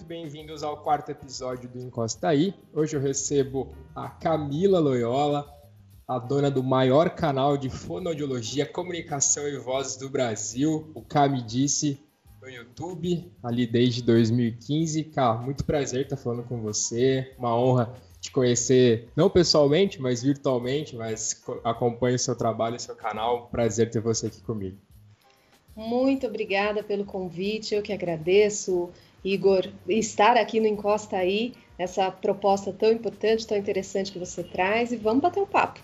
muito bem-vindos ao quarto episódio do Encosta Aí. Hoje eu recebo a Camila Loyola, a dona do maior canal de fonoaudiologia, comunicação e vozes do Brasil, o Cami Disse, no YouTube, ali desde 2015. Cara, muito prazer estar falando com você, uma honra te conhecer, não pessoalmente, mas virtualmente, mas acompanho o seu trabalho e seu canal. Prazer ter você aqui comigo. Muito obrigada pelo convite, eu que agradeço, Igor, estar aqui no Encosta Aí, essa proposta tão importante, tão interessante que você traz, e vamos bater um papo.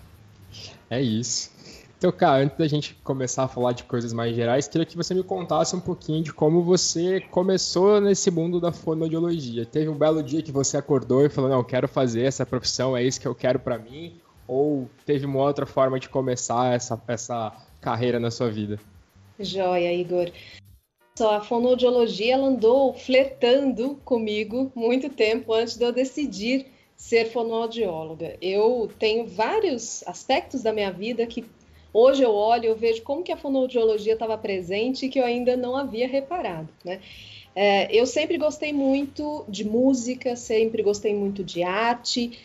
É isso. Então, cara, antes da gente começar a falar de coisas mais gerais, queria que você me contasse um pouquinho de como você começou nesse mundo da fonoaudiologia. Teve um belo dia que você acordou e falou: "Não, quero fazer essa profissão, é isso que eu quero para mim", ou teve uma outra forma de começar essa essa carreira na sua vida? Joia, Igor. A fonoaudiologia ela andou flertando comigo muito tempo antes de eu decidir ser fonoaudióloga. Eu tenho vários aspectos da minha vida que hoje eu olho eu vejo como que a fonoaudiologia estava presente e que eu ainda não havia reparado, né? É, eu sempre gostei muito de música, sempre gostei muito de arte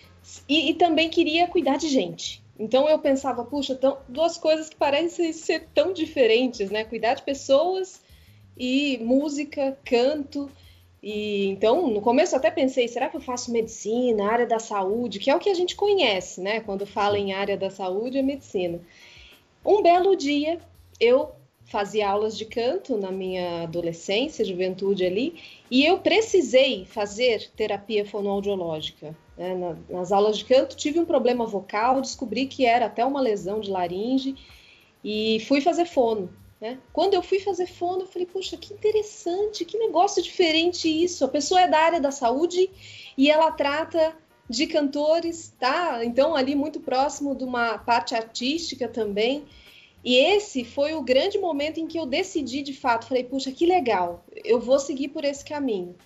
e, e também queria cuidar de gente. Então eu pensava, puxa, tão, duas coisas que parecem ser tão diferentes, né? Cuidar de pessoas e música, canto. E então, no começo até pensei, será que eu faço medicina, área da saúde, que é o que a gente conhece, né? Quando fala em área da saúde é medicina. Um belo dia, eu fazia aulas de canto na minha adolescência, juventude ali, e eu precisei fazer terapia fonoaudiológica. Né? nas aulas de canto tive um problema vocal, descobri que era até uma lesão de laringe e fui fazer fono. Né? Quando eu fui fazer fono, eu falei, poxa, que interessante, que negócio diferente isso. A pessoa é da área da saúde e ela trata de cantores, tá? Então, ali muito próximo de uma parte artística também. E esse foi o grande momento em que eu decidi de fato, falei, puxa, que legal, eu vou seguir por esse caminho.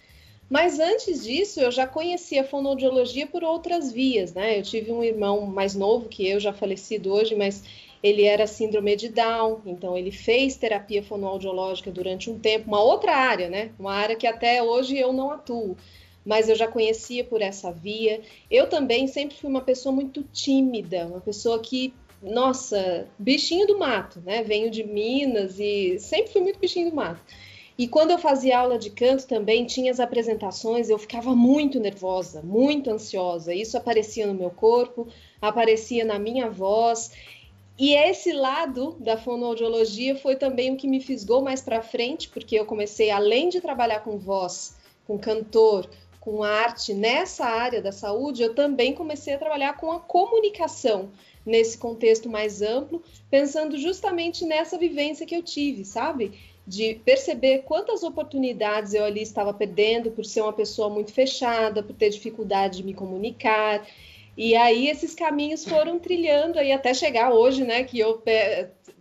Mas antes disso, eu já conhecia a fonoaudiologia por outras vias, né? Eu tive um irmão mais novo que eu, já falecido hoje, mas ele era síndrome de Down, então ele fez terapia fonoaudiológica durante um tempo, uma outra área, né? Uma área que até hoje eu não atuo, mas eu já conhecia por essa via. Eu também sempre fui uma pessoa muito tímida, uma pessoa que, nossa, bichinho do mato, né? Venho de Minas e sempre fui muito bichinho do mato. E quando eu fazia aula de canto também, tinha as apresentações, eu ficava muito nervosa, muito ansiosa. Isso aparecia no meu corpo, aparecia na minha voz. E esse lado da fonoaudiologia foi também o que me fisgou mais para frente, porque eu comecei, além de trabalhar com voz, com cantor, com arte nessa área da saúde, eu também comecei a trabalhar com a comunicação nesse contexto mais amplo, pensando justamente nessa vivência que eu tive, sabe? de perceber quantas oportunidades eu ali estava perdendo por ser uma pessoa muito fechada, por ter dificuldade de me comunicar. E aí esses caminhos foram trilhando aí até chegar hoje, né, que eu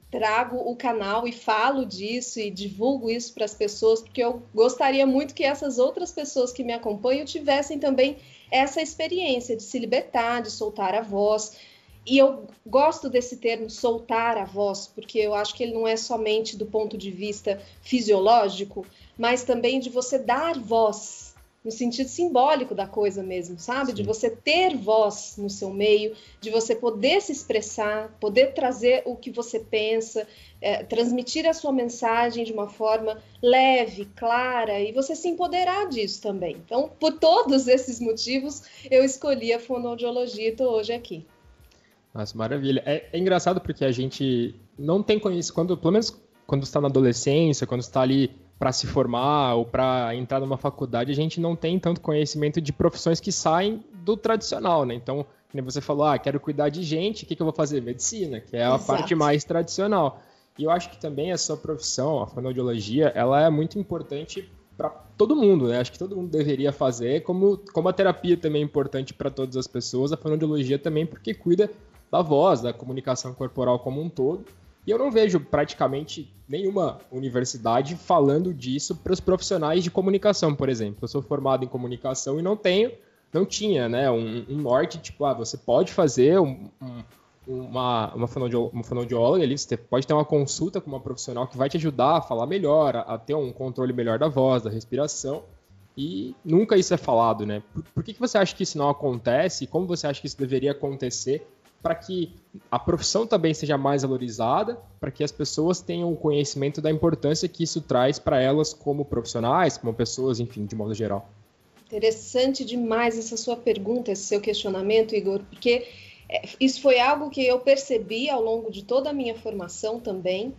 trago o canal e falo disso e divulgo isso para as pessoas, porque eu gostaria muito que essas outras pessoas que me acompanham tivessem também essa experiência de se libertar, de soltar a voz, e eu gosto desse termo soltar a voz, porque eu acho que ele não é somente do ponto de vista fisiológico, mas também de você dar voz, no sentido simbólico da coisa mesmo, sabe? Sim. De você ter voz no seu meio, de você poder se expressar, poder trazer o que você pensa, é, transmitir a sua mensagem de uma forma leve, clara, e você se empoderar disso também. Então, por todos esses motivos, eu escolhi a fonoaudiologia e estou hoje aqui. Nossa, maravilha. É, é engraçado porque a gente não tem conhecimento, quando, pelo menos quando está na adolescência, quando está ali para se formar ou para entrar numa faculdade, a gente não tem tanto conhecimento de profissões que saem do tradicional, né? Então, como você falou, ah, quero cuidar de gente, o que, que eu vou fazer? Medicina, que é a Exato. parte mais tradicional. E eu acho que também a sua profissão, a fonoaudiologia, ela é muito importante para todo mundo, né? Acho que todo mundo deveria fazer, como, como a terapia também é importante para todas as pessoas, a fonoaudiologia também, porque cuida da voz, da comunicação corporal como um todo. E eu não vejo praticamente nenhuma universidade falando disso para os profissionais de comunicação, por exemplo. Eu sou formado em comunicação e não tenho, não tinha, né, um, um norte tipo, ah, você pode fazer um, um, uma, uma, fonoaudióloga, ali, você pode ter uma consulta com uma profissional que vai te ajudar a falar melhor, a, a ter um controle melhor da voz, da respiração. e nunca isso é falado, né? Por, por que, que você acha que isso não acontece? Como você acha que isso deveria acontecer para que a profissão também seja mais valorizada, para que as pessoas tenham o conhecimento da importância que isso traz para elas como profissionais, como pessoas, enfim, de modo geral? Interessante demais essa sua pergunta, esse seu questionamento, Igor, porque é, isso foi algo que eu percebi ao longo de toda a minha formação também.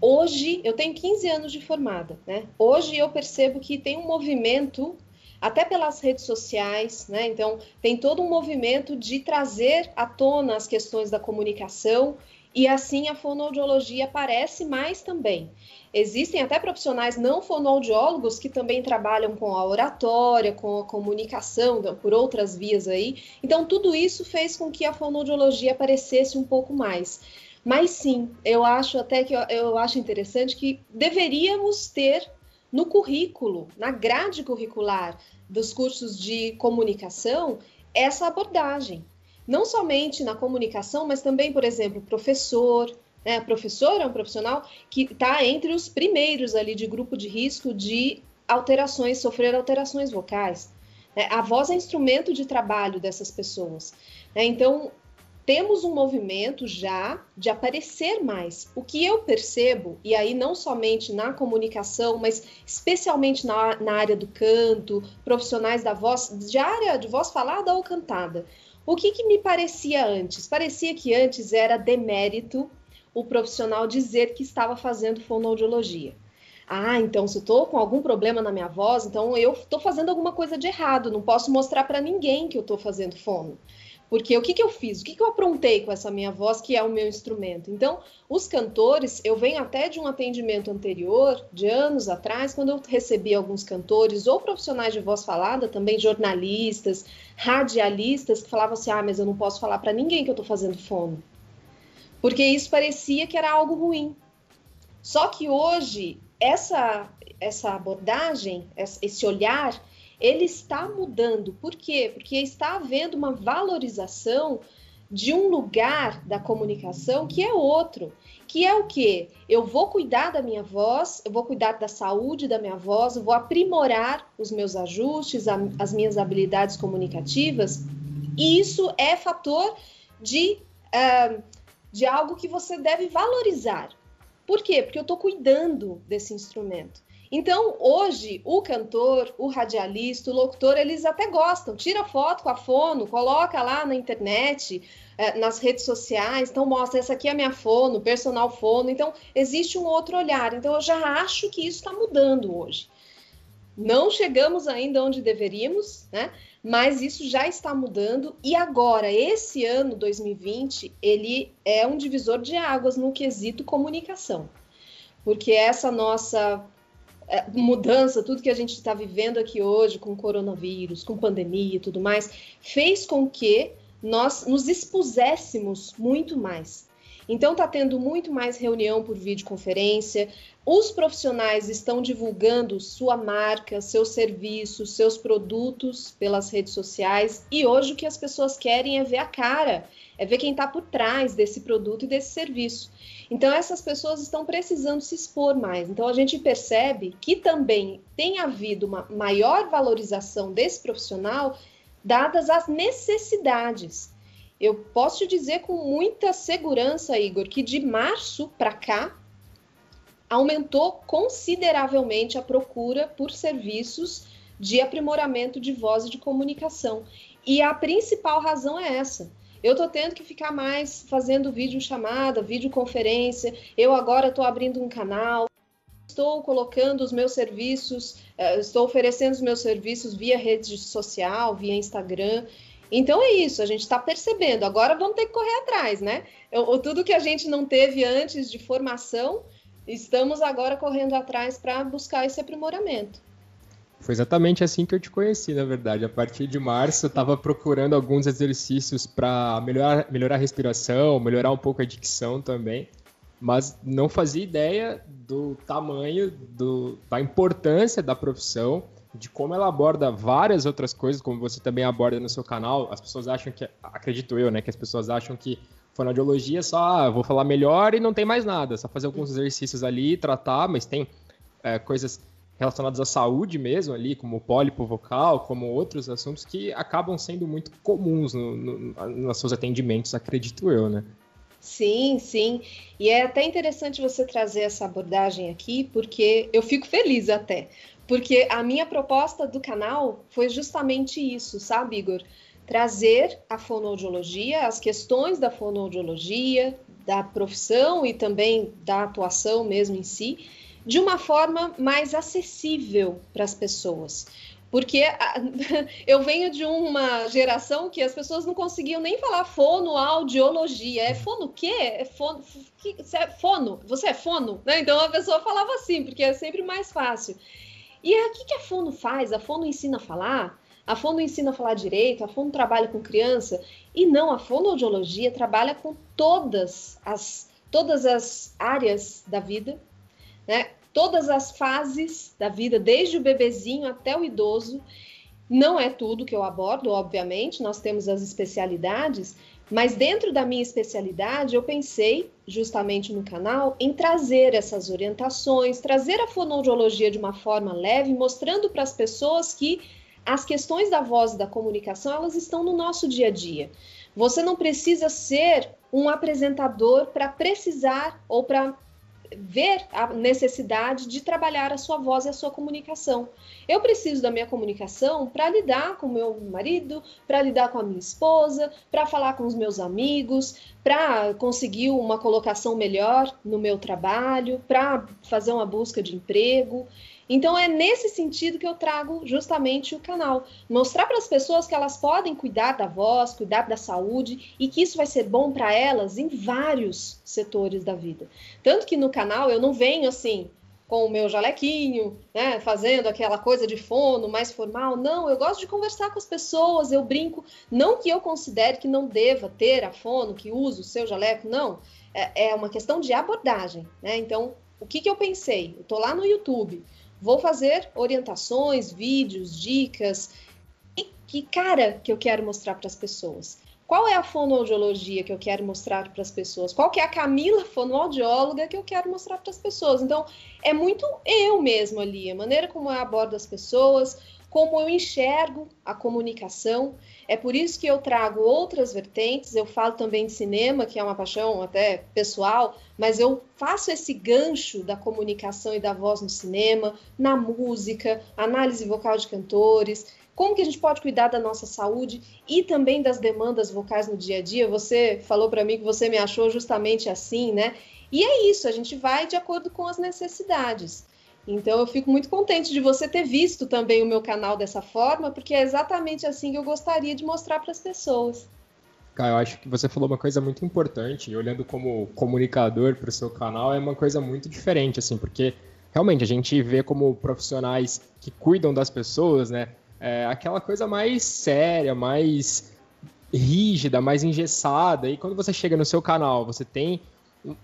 Hoje, eu tenho 15 anos de formada, né? Hoje eu percebo que tem um movimento, até pelas redes sociais, né? Então, tem todo um movimento de trazer à tona as questões da comunicação e assim a fonoaudiologia aparece mais também. Existem até profissionais não fonoaudiólogos que também trabalham com a oratória, com a comunicação, por outras vias aí. Então, tudo isso fez com que a fonoaudiologia aparecesse um pouco mais. Mas sim, eu acho até que eu, eu acho interessante que deveríamos ter no currículo, na grade curricular dos cursos de comunicação, essa abordagem. Não somente na comunicação, mas também, por exemplo, professor. Né? Professor é um profissional que está entre os primeiros ali de grupo de risco de alterações, sofrer alterações vocais. Né? A voz é instrumento de trabalho dessas pessoas. Né? Então, temos um movimento já de aparecer mais. O que eu percebo, e aí não somente na comunicação, mas especialmente na, na área do canto, profissionais da voz, de área de voz falada ou cantada. O que, que me parecia antes? Parecia que antes era demérito o profissional dizer que estava fazendo fonoaudiologia. Ah, então se eu estou com algum problema na minha voz, então eu estou fazendo alguma coisa de errado, não posso mostrar para ninguém que eu estou fazendo fono. Porque o que, que eu fiz? O que, que eu aprontei com essa minha voz, que é o meu instrumento? Então, os cantores, eu venho até de um atendimento anterior, de anos atrás, quando eu recebi alguns cantores ou profissionais de voz falada, também jornalistas, radialistas, que falavam assim: ah, mas eu não posso falar para ninguém que eu estou fazendo fono. Porque isso parecia que era algo ruim. Só que hoje, essa, essa abordagem, esse olhar, ele está mudando. Por quê? Porque está havendo uma valorização de um lugar da comunicação que é outro, que é o que? Eu vou cuidar da minha voz, eu vou cuidar da saúde da minha voz, eu vou aprimorar os meus ajustes, as minhas habilidades comunicativas, e isso é fator de, uh, de algo que você deve valorizar. Por quê? Porque eu estou cuidando desse instrumento. Então, hoje, o cantor, o radialista, o locutor, eles até gostam. Tira foto com a fono, coloca lá na internet, é, nas redes sociais. Então, mostra, essa aqui é a minha fono, personal fono. Então, existe um outro olhar. Então, eu já acho que isso está mudando hoje. Não chegamos ainda onde deveríamos, né? Mas isso já está mudando. E agora, esse ano 2020, ele é um divisor de águas no quesito comunicação. Porque essa nossa mudança, tudo que a gente está vivendo aqui hoje com coronavírus, com pandemia e tudo mais, fez com que nós nos expuséssemos muito mais. Então está tendo muito mais reunião por videoconferência. Os profissionais estão divulgando sua marca, seus serviços, seus produtos pelas redes sociais. E hoje o que as pessoas querem é ver a cara, é ver quem está por trás desse produto e desse serviço. Então, essas pessoas estão precisando se expor mais. Então, a gente percebe que também tem havido uma maior valorização desse profissional, dadas as necessidades. Eu posso te dizer com muita segurança, Igor, que de março para cá aumentou consideravelmente a procura por serviços de aprimoramento de voz e de comunicação. E a principal razão é essa eu estou tendo que ficar mais fazendo vídeo chamada, videoconferência. Eu agora estou abrindo um canal, estou colocando os meus serviços, eh, estou oferecendo os meus serviços via rede social, via Instagram. Então é isso, a gente está percebendo. Agora vamos ter que correr atrás, né? Eu, tudo que a gente não teve antes de formação, estamos agora correndo atrás para buscar esse aprimoramento. Foi exatamente assim que eu te conheci, na verdade. A partir de março, eu estava procurando alguns exercícios para melhorar, melhorar a respiração, melhorar um pouco a dicção também, mas não fazia ideia do tamanho, do, da importância da profissão, de como ela aborda várias outras coisas, como você também aborda no seu canal. As pessoas acham que, acredito eu, né, que as pessoas acham que fonoaudiologia é só, ah, vou falar melhor e não tem mais nada, só fazer alguns exercícios ali, tratar, mas tem é, coisas relacionados à saúde mesmo ali, como pólipo vocal, como outros assuntos que acabam sendo muito comuns no, no, nos seus atendimentos, acredito eu, né? Sim, sim. E é até interessante você trazer essa abordagem aqui, porque eu fico feliz até. Porque a minha proposta do canal foi justamente isso, sabe, Igor? Trazer a fonoaudiologia, as questões da fonoaudiologia, da profissão e também da atuação mesmo em si, de uma forma mais acessível para as pessoas. Porque eu venho de uma geração que as pessoas não conseguiam nem falar fonoaudiologia. É fono o quê? É fono, que, é fono? Você é fono? Né? Então a pessoa falava assim, porque é sempre mais fácil. E o que, que a fono faz? A fono ensina a falar? A fono ensina a falar direito? A fono trabalha com criança? E não, a fonoaudiologia trabalha com todas as, todas as áreas da vida, né? Todas as fases da vida, desde o bebezinho até o idoso. Não é tudo que eu abordo, obviamente, nós temos as especialidades, mas dentro da minha especialidade, eu pensei, justamente no canal, em trazer essas orientações, trazer a fonoaudiologia de uma forma leve, mostrando para as pessoas que as questões da voz e da comunicação, elas estão no nosso dia a dia. Você não precisa ser um apresentador para precisar ou para ver a necessidade de trabalhar a sua voz e a sua comunicação. Eu preciso da minha comunicação para lidar com meu marido, para lidar com a minha esposa, para falar com os meus amigos, para conseguir uma colocação melhor no meu trabalho, para fazer uma busca de emprego. Então é nesse sentido que eu trago justamente o canal, mostrar para as pessoas que elas podem cuidar da voz, cuidar da saúde e que isso vai ser bom para elas em vários setores da vida. Tanto que no canal eu não venho assim com o meu jalequinho, né, fazendo aquela coisa de fono mais formal. Não, eu gosto de conversar com as pessoas, eu brinco. Não que eu considere que não deva ter a fono, que use o seu jaleco, não. É, é uma questão de abordagem, né? Então, o que, que eu pensei? Eu tô lá no YouTube, Vou fazer orientações, vídeos, dicas. E que cara que eu quero mostrar para as pessoas? Qual é a fonoaudiologia que eu quero mostrar para as pessoas? Qual que é a Camila fonoaudióloga que eu quero mostrar para as pessoas? Então, é muito eu mesmo ali, a maneira como eu abordo as pessoas, como eu enxergo a comunicação. É por isso que eu trago outras vertentes. Eu falo também de cinema, que é uma paixão até pessoal, mas eu faço esse gancho da comunicação e da voz no cinema, na música, análise vocal de cantores. Como que a gente pode cuidar da nossa saúde e também das demandas vocais no dia a dia? Você falou para mim que você me achou justamente assim, né? E é isso, a gente vai de acordo com as necessidades. Então eu fico muito contente de você ter visto também o meu canal dessa forma, porque é exatamente assim que eu gostaria de mostrar para as pessoas. Cara, eu acho que você falou uma coisa muito importante, olhando como comunicador para o seu canal, é uma coisa muito diferente, assim, porque realmente a gente vê como profissionais que cuidam das pessoas, né? É aquela coisa mais séria, mais rígida, mais engessada. E quando você chega no seu canal, você tem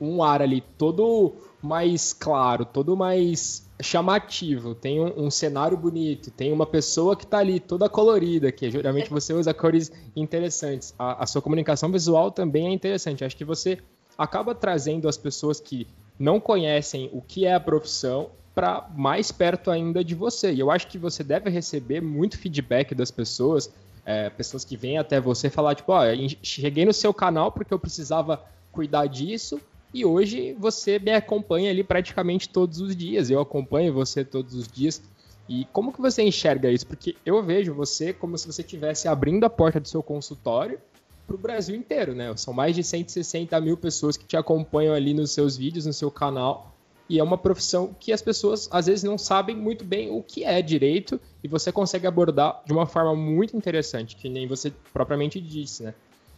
um ar ali todo mais claro, todo mais chamativo, tem um, um, cenário bonito, tem uma pessoa que está ali toda colorida, que geralmente você usa cores interessantes. A, a, sua comunicação visual também é interessante. Acho que você acaba trazendo as pessoas que não conhecem o que é a profissão para mais perto ainda de você. E eu acho que você deve receber muito feedback das pessoas, é, pessoas que vêm até você falar, tipo, ó, oh, cheguei no seu canal porque eu precisava cuidar disso, e hoje você me acompanha ali praticamente todos os dias. Eu acompanho você todos os dias. E como que você enxerga isso? Porque eu vejo você como se você estivesse abrindo a porta do seu consultório para o Brasil inteiro, né? São mais de 160 mil pessoas que te acompanham ali nos seus vídeos, no seu canal. E é uma profissão que as pessoas às vezes não sabem muito bem o que é direito e você consegue abordar de uma forma muito interessante, que nem você propriamente disse, né?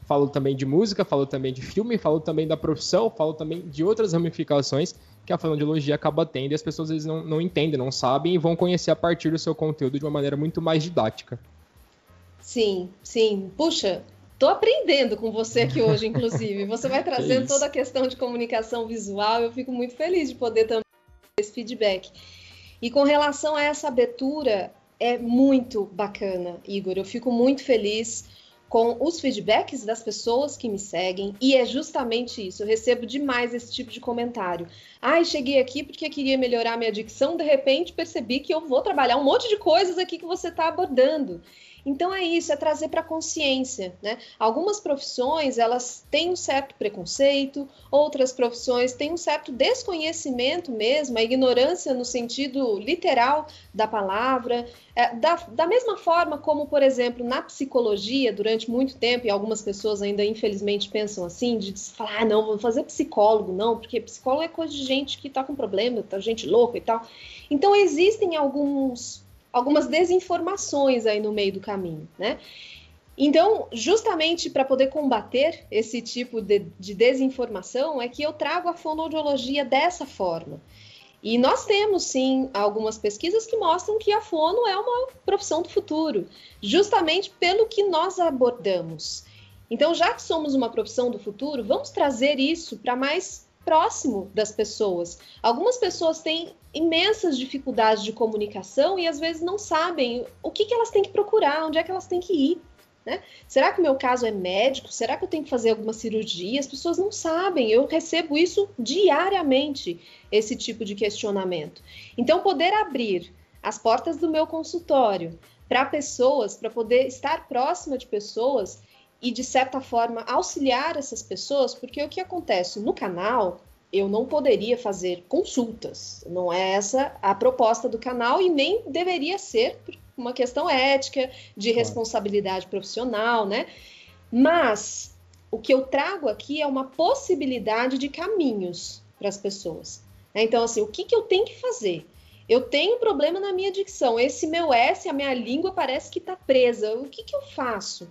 Falou também de música, falou também de filme, falou também da profissão, falou também de outras ramificações que a fonoaudiologia acaba tendo e as pessoas às vezes não, não entendem, não sabem e vão conhecer a partir do seu conteúdo de uma maneira muito mais didática. Sim, sim. Puxa, tô aprendendo com você aqui hoje, inclusive. Você vai trazendo é toda a questão de comunicação visual, eu fico muito feliz de poder também esse feedback. E com relação a essa abertura, é muito bacana, Igor. Eu fico muito feliz com os feedbacks das pessoas que me seguem, e é justamente isso. Eu recebo demais esse tipo de comentário. Ai, cheguei aqui porque queria melhorar minha dicção, de repente percebi que eu vou trabalhar um monte de coisas aqui que você está abordando. Então é isso, é trazer para consciência, né? Algumas profissões elas têm um certo preconceito, outras profissões têm um certo desconhecimento mesmo, a ignorância no sentido literal da palavra. É, da, da mesma forma como, por exemplo, na psicologia, durante muito tempo, e algumas pessoas ainda infelizmente pensam assim, de falar, ah, não, vou fazer psicólogo, não, porque psicólogo é coisa de gente que está com problema, tá gente louca e tal. Então existem alguns algumas desinformações aí no meio do caminho, né? Então, justamente para poder combater esse tipo de, de, desinformação, é que eu trago a fonoaudiologia dessa forma. E nós temos, sim, algumas pesquisas que mostram que a fono é uma profissão do futuro, justamente pelo que nós abordamos. Então, já que somos uma profissão do futuro, vamos trazer isso para mais próximo das pessoas. Algumas pessoas têm imensas dificuldades de comunicação e às vezes não sabem o que, que elas têm que procurar, onde é que elas têm que ir. Né? Será que o meu caso é médico? Será que eu tenho que fazer alguma cirurgia? As pessoas não sabem. Eu recebo isso diariamente, esse tipo de questionamento. Então, poder abrir as portas do meu consultório para pessoas, para poder estar próxima de pessoas, e, de certa forma, auxiliar essas pessoas, porque o que acontece no canal, eu não poderia fazer consultas. Não é essa a proposta do canal e nem deveria ser uma questão ética, de responsabilidade profissional, né? Mas o que eu trago aqui é uma possibilidade de caminhos para as pessoas. Né? Então, assim, o que, que eu tenho que fazer? Eu tenho um problema na minha dicção. Esse meu S, a minha língua parece que está presa. O que, que eu faço?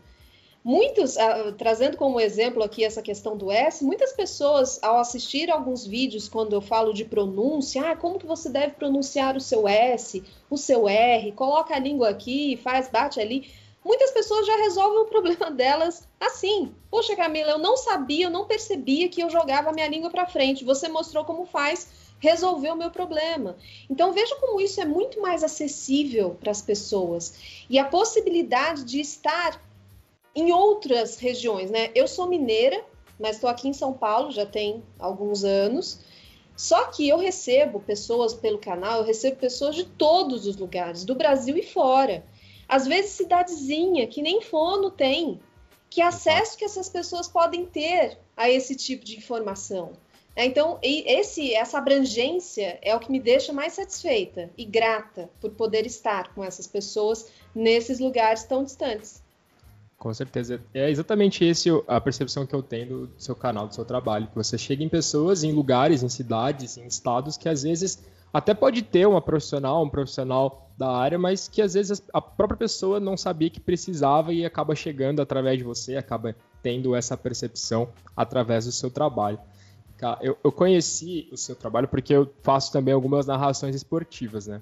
Muitos, uh, trazendo como exemplo aqui essa questão do S, muitas pessoas, ao assistir alguns vídeos, quando eu falo de pronúncia, ah, como que você deve pronunciar o seu S, o seu R, coloca a língua aqui, faz, bate ali. Muitas pessoas já resolvem o problema delas assim. Poxa, Camila, eu não sabia, eu não percebia que eu jogava a minha língua para frente. Você mostrou como faz, resolveu o meu problema. Então veja como isso é muito mais acessível para as pessoas. E a possibilidade de estar em outras regiões, né? Eu sou mineira, mas estou aqui em São Paulo já tem alguns anos. Só que eu recebo pessoas pelo canal, eu recebo pessoas de todos os lugares, do Brasil e fora. Às vezes cidadezinha que nem fono tem. Que acesso que essas pessoas podem ter a esse tipo de informação? É, então, esse, essa abrangência é o que me deixa mais satisfeita e grata por poder estar com essas pessoas nesses lugares tão distantes. Com certeza. É exatamente esse a percepção que eu tenho do seu canal, do seu trabalho. Que você chega em pessoas, em lugares, em cidades, em estados que às vezes até pode ter uma profissional, um profissional da área, mas que às vezes a própria pessoa não sabia que precisava e acaba chegando através de você, acaba tendo essa percepção através do seu trabalho. Eu, eu conheci o seu trabalho porque eu faço também algumas narrações esportivas, né?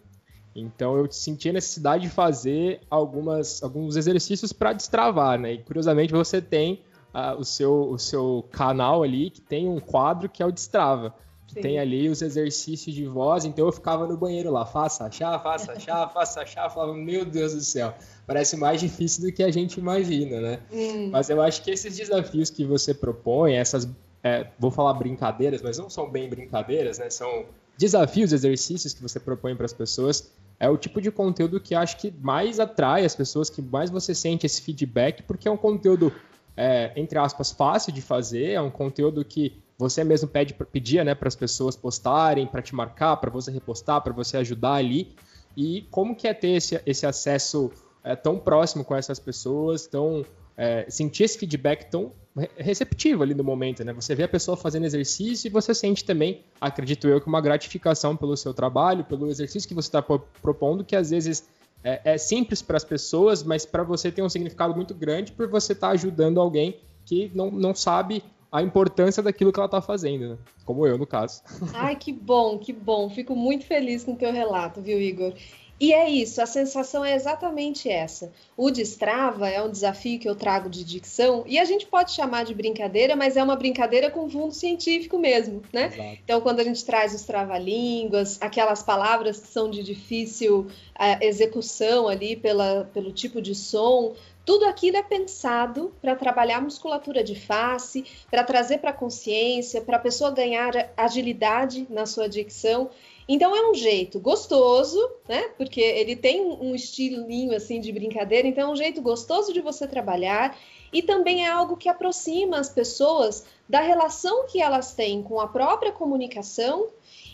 Então eu senti a necessidade de fazer algumas, alguns exercícios para destravar, né? E curiosamente você tem uh, o, seu, o seu canal ali que tem um quadro que é o Destrava. Que tem ali os exercícios de voz, então eu ficava no banheiro lá, faça achar, faça achar, faça achar, falava, meu Deus do céu, parece mais difícil do que a gente imagina, né? Hum. Mas eu acho que esses desafios que você propõe, essas, é, vou falar brincadeiras, mas não são bem brincadeiras, né? São desafios, exercícios que você propõe para as pessoas, é o tipo de conteúdo que acho que mais atrai as pessoas, que mais você sente esse feedback, porque é um conteúdo, é, entre aspas, fácil de fazer, é um conteúdo que você mesmo pede, pedia né, para as pessoas postarem, para te marcar, para você repostar, para você ajudar ali. E como que é ter esse, esse acesso é, tão próximo com essas pessoas, tão é, sentir esse feedback tão receptivo ali no momento, né? Você vê a pessoa fazendo exercício e você sente também, acredito eu, que uma gratificação pelo seu trabalho, pelo exercício que você está propondo, que às vezes é, é simples para as pessoas, mas para você tem um significado muito grande por você estar tá ajudando alguém que não, não sabe a importância daquilo que ela está fazendo, né? como eu no caso. Ai, que bom, que bom. Fico muito feliz com o teu relato, viu, Igor? E é isso, a sensação é exatamente essa. O destrava é um desafio que eu trago de dicção, e a gente pode chamar de brincadeira, mas é uma brincadeira com fundo científico mesmo, né? Exato. Então, quando a gente traz os trava-línguas, aquelas palavras que são de difícil uh, execução ali pela, pelo tipo de som, tudo aquilo é pensado para trabalhar a musculatura de face, para trazer para a consciência, para a pessoa ganhar agilidade na sua dicção. Então é um jeito gostoso, né? Porque ele tem um estilinho assim de brincadeira, então é um jeito gostoso de você trabalhar e também é algo que aproxima as pessoas da relação que elas têm com a própria comunicação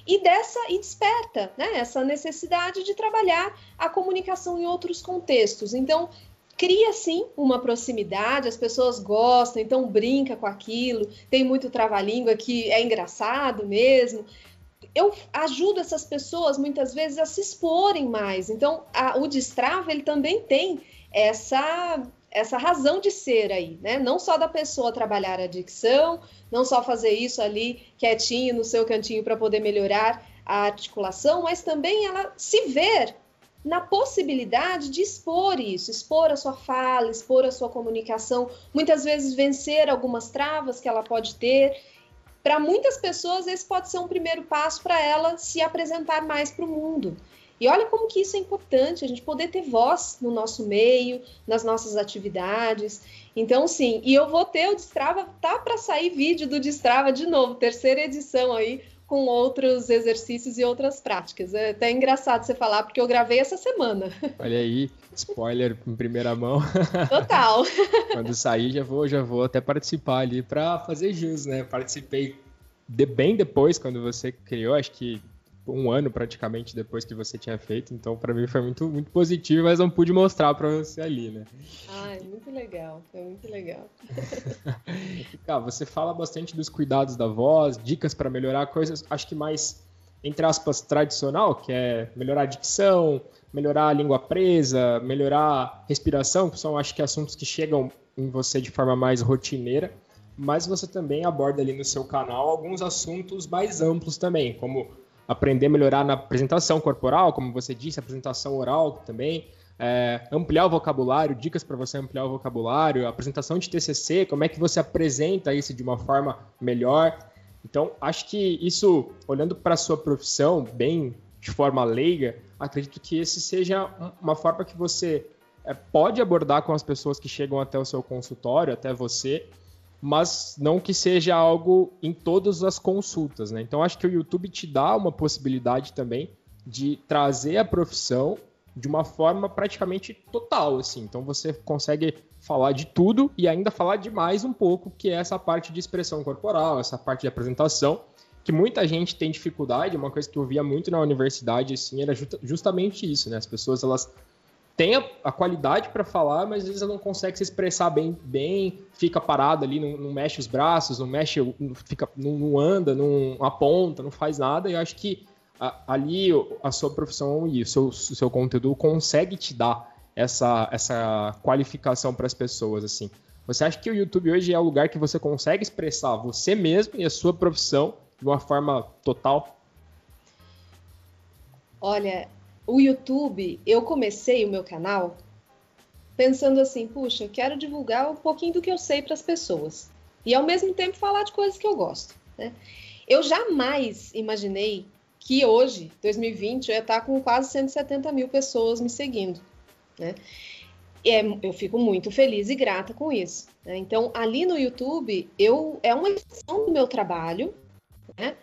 e dessa e desperta, né? Essa necessidade de trabalhar a comunicação em outros contextos. Então cria sim uma proximidade, as pessoas gostam, então brinca com aquilo, tem muito trava-língua que é engraçado mesmo eu ajudo essas pessoas muitas vezes a se exporem mais. Então, a, o destrava ele também tem essa essa razão de ser aí, né? Não só da pessoa trabalhar a dicção, não só fazer isso ali quietinho no seu cantinho para poder melhorar a articulação, mas também ela se ver na possibilidade de expor isso, expor a sua fala, expor a sua comunicação, muitas vezes vencer algumas travas que ela pode ter para muitas pessoas, esse pode ser um primeiro passo para ela se apresentar mais para o mundo. E olha como que isso é importante, a gente poder ter voz no nosso meio, nas nossas atividades. Então, sim, e eu vou ter o Destrava, tá para sair vídeo do Destrava de novo, terceira edição aí, com outros exercícios e outras práticas. É até engraçado você falar, porque eu gravei essa semana. Olha aí, spoiler em primeira mão. Total. Quando sair, já vou, já vou até participar ali para fazer jus, né? Participei de, bem depois, quando você criou, acho que um ano praticamente depois que você tinha feito, então para mim foi muito, muito positivo, mas não pude mostrar para você ali, né? Ai, muito legal, foi muito legal. Cara, você fala bastante dos cuidados da voz, dicas para melhorar coisas, acho que mais, entre aspas, tradicional, que é melhorar a dicção, melhorar a língua presa, melhorar a respiração, que são, acho que, assuntos que chegam em você de forma mais rotineira, mas você também aborda ali no seu canal alguns assuntos mais amplos também, como aprender a melhorar na apresentação corporal, como você disse, apresentação oral também, é, ampliar o vocabulário, dicas para você ampliar o vocabulário, apresentação de TCC, como é que você apresenta isso de uma forma melhor. Então, acho que isso, olhando para a sua profissão, bem de forma leiga, acredito que esse seja uma forma que você é, pode abordar com as pessoas que chegam até o seu consultório, até você, mas não que seja algo em todas as consultas, né? Então acho que o YouTube te dá uma possibilidade também de trazer a profissão de uma forma praticamente total, assim. Então você consegue falar de tudo e ainda falar de mais um pouco, que é essa parte de expressão corporal, essa parte de apresentação, que muita gente tem dificuldade, uma coisa que eu via muito na universidade, assim, era justamente isso, né? As pessoas, elas tem a, a qualidade para falar, mas às vezes ela não consegue se expressar bem, bem fica parado ali, não, não mexe os braços, não mexe, fica, não, não, anda, não aponta, não faz nada. E eu acho que a, ali a sua profissão e o seu, o seu conteúdo consegue te dar essa, essa qualificação para as pessoas, assim. Você acha que o YouTube hoje é o lugar que você consegue expressar você mesmo e a sua profissão de uma forma total? Olha, o YouTube, eu comecei o meu canal pensando assim, puxa, eu quero divulgar um pouquinho do que eu sei para as pessoas e ao mesmo tempo falar de coisas que eu gosto. Né? Eu jamais imaginei que hoje, 2020, eu ia estar com quase 170 mil pessoas me seguindo. Né? É, eu fico muito feliz e grata com isso. Né? Então, ali no YouTube, eu é uma extensão do meu trabalho, né?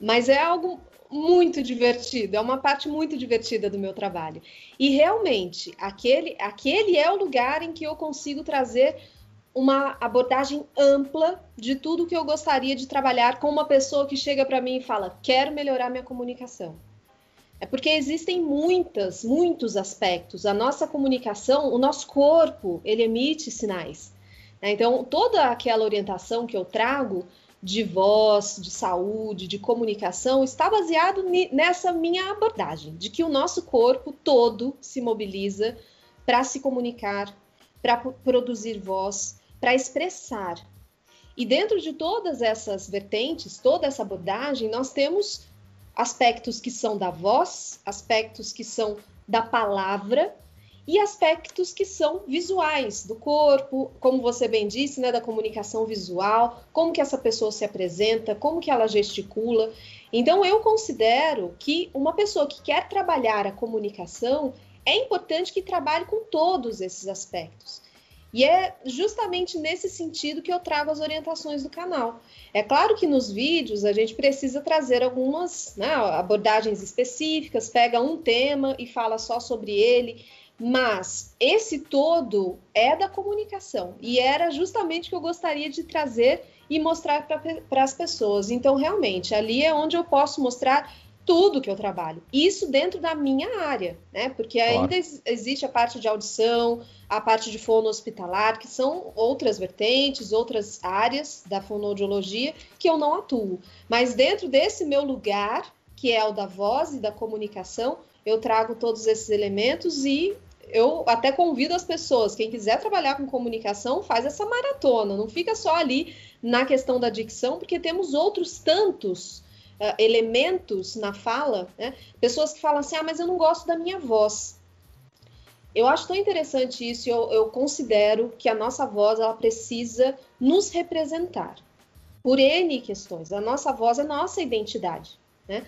mas é algo muito divertido, é uma parte muito divertida do meu trabalho. E realmente, aquele, aquele é o lugar em que eu consigo trazer uma abordagem ampla de tudo que eu gostaria de trabalhar com uma pessoa que chega para mim e fala: "Quero melhorar minha comunicação". É porque existem muitas, muitos aspectos. A nossa comunicação, o nosso corpo, ele emite sinais. Né? Então, toda aquela orientação que eu trago de voz, de saúde, de comunicação, está baseado nessa minha abordagem, de que o nosso corpo todo se mobiliza para se comunicar, para produzir voz, para expressar. E dentro de todas essas vertentes, toda essa abordagem, nós temos aspectos que são da voz, aspectos que são da palavra e aspectos que são visuais do corpo, como você bem disse, né, da comunicação visual, como que essa pessoa se apresenta, como que ela gesticula. Então eu considero que uma pessoa que quer trabalhar a comunicação é importante que trabalhe com todos esses aspectos. E é justamente nesse sentido que eu trago as orientações do canal. É claro que nos vídeos a gente precisa trazer algumas né, abordagens específicas, pega um tema e fala só sobre ele, mas esse todo é da comunicação e era justamente o que eu gostaria de trazer e mostrar para as pessoas. Então, realmente, ali é onde eu posso mostrar tudo que eu trabalho. Isso dentro da minha área, né? Porque ainda claro. existe a parte de audição, a parte de fono hospitalar, que são outras vertentes, outras áreas da fonoaudiologia que eu não atuo. Mas dentro desse meu lugar, que é o da voz e da comunicação, eu trago todos esses elementos e eu até convido as pessoas, quem quiser trabalhar com comunicação, faz essa maratona, não fica só ali na questão da dicção, porque temos outros tantos uh, elementos na fala, né? pessoas que falam assim, ah, mas eu não gosto da minha voz. Eu acho tão interessante isso, eu, eu considero que a nossa voz ela precisa nos representar por N questões. A nossa voz é nossa identidade, né?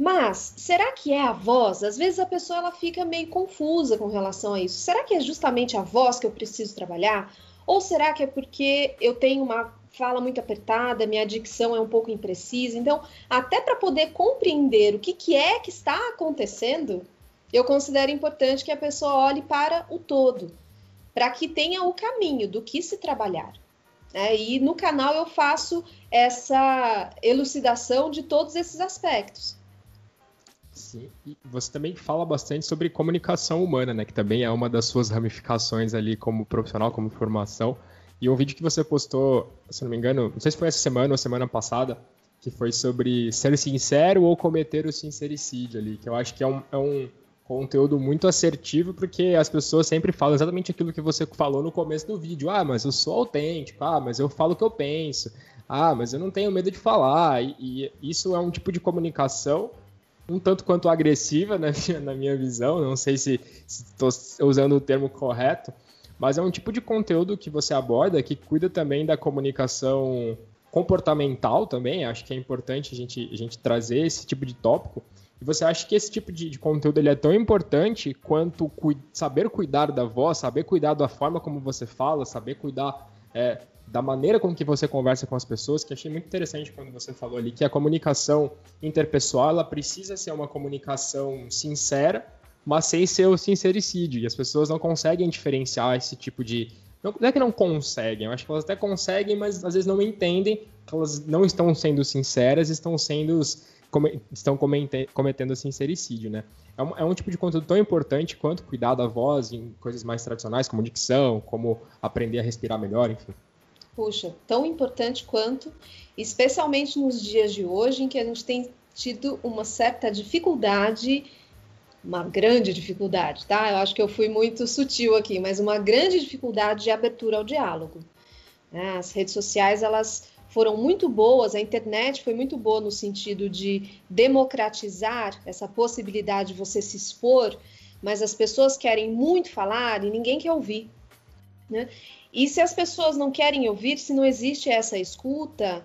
Mas será que é a voz? Às vezes a pessoa ela fica meio confusa com relação a isso. Será que é justamente a voz que eu preciso trabalhar? Ou será que é porque eu tenho uma fala muito apertada, minha dicção é um pouco imprecisa. Então, até para poder compreender o que, que é que está acontecendo, eu considero importante que a pessoa olhe para o todo, para que tenha o caminho do que se trabalhar. Né? E no canal eu faço essa elucidação de todos esses aspectos. Sim, e você também fala bastante sobre comunicação humana, né? Que também é uma das suas ramificações ali como profissional, como formação. E um vídeo que você postou, se não me engano, não sei se foi essa semana ou semana passada, que foi sobre ser sincero ou cometer o sincericídio ali, que eu acho que é um, é um conteúdo muito assertivo, porque as pessoas sempre falam exatamente aquilo que você falou no começo do vídeo. Ah, mas eu sou autêntico, ah, mas eu falo o que eu penso, ah, mas eu não tenho medo de falar. E, e isso é um tipo de comunicação um tanto quanto agressiva, né, na minha visão, não sei se estou usando o termo correto, mas é um tipo de conteúdo que você aborda que cuida também da comunicação comportamental também. Acho que é importante a gente, a gente trazer esse tipo de tópico. E você acha que esse tipo de, de conteúdo ele é tão importante quanto cu saber cuidar da voz, saber cuidar da forma como você fala, saber cuidar é, da maneira com que você conversa com as pessoas, que achei muito interessante quando você falou ali que a comunicação interpessoal ela precisa ser uma comunicação sincera, mas sem ser o sincericídio. E as pessoas não conseguem diferenciar esse tipo de. Não, não é que não conseguem, eu acho que elas até conseguem, mas às vezes não entendem que elas não estão sendo sinceras, estão sendo. estão cometendo sincericídio, né? É um, é um, tipo de conteúdo tão importante quanto cuidar da voz em coisas mais tradicionais, como dicção, como aprender a respirar melhor, enfim. Puxa, tão importante quanto, especialmente nos dias de hoje, em que a gente tem tido uma certa dificuldade uma grande dificuldade, tá? Eu acho que eu fui muito sutil aqui, mas uma grande dificuldade de abertura ao diálogo. Né? As redes sociais, elas foram muito boas, a internet foi muito boa no sentido de democratizar essa possibilidade de você se expor, mas as pessoas querem muito falar e ninguém quer ouvir. Né? E se as pessoas não querem ouvir, se não existe essa escuta,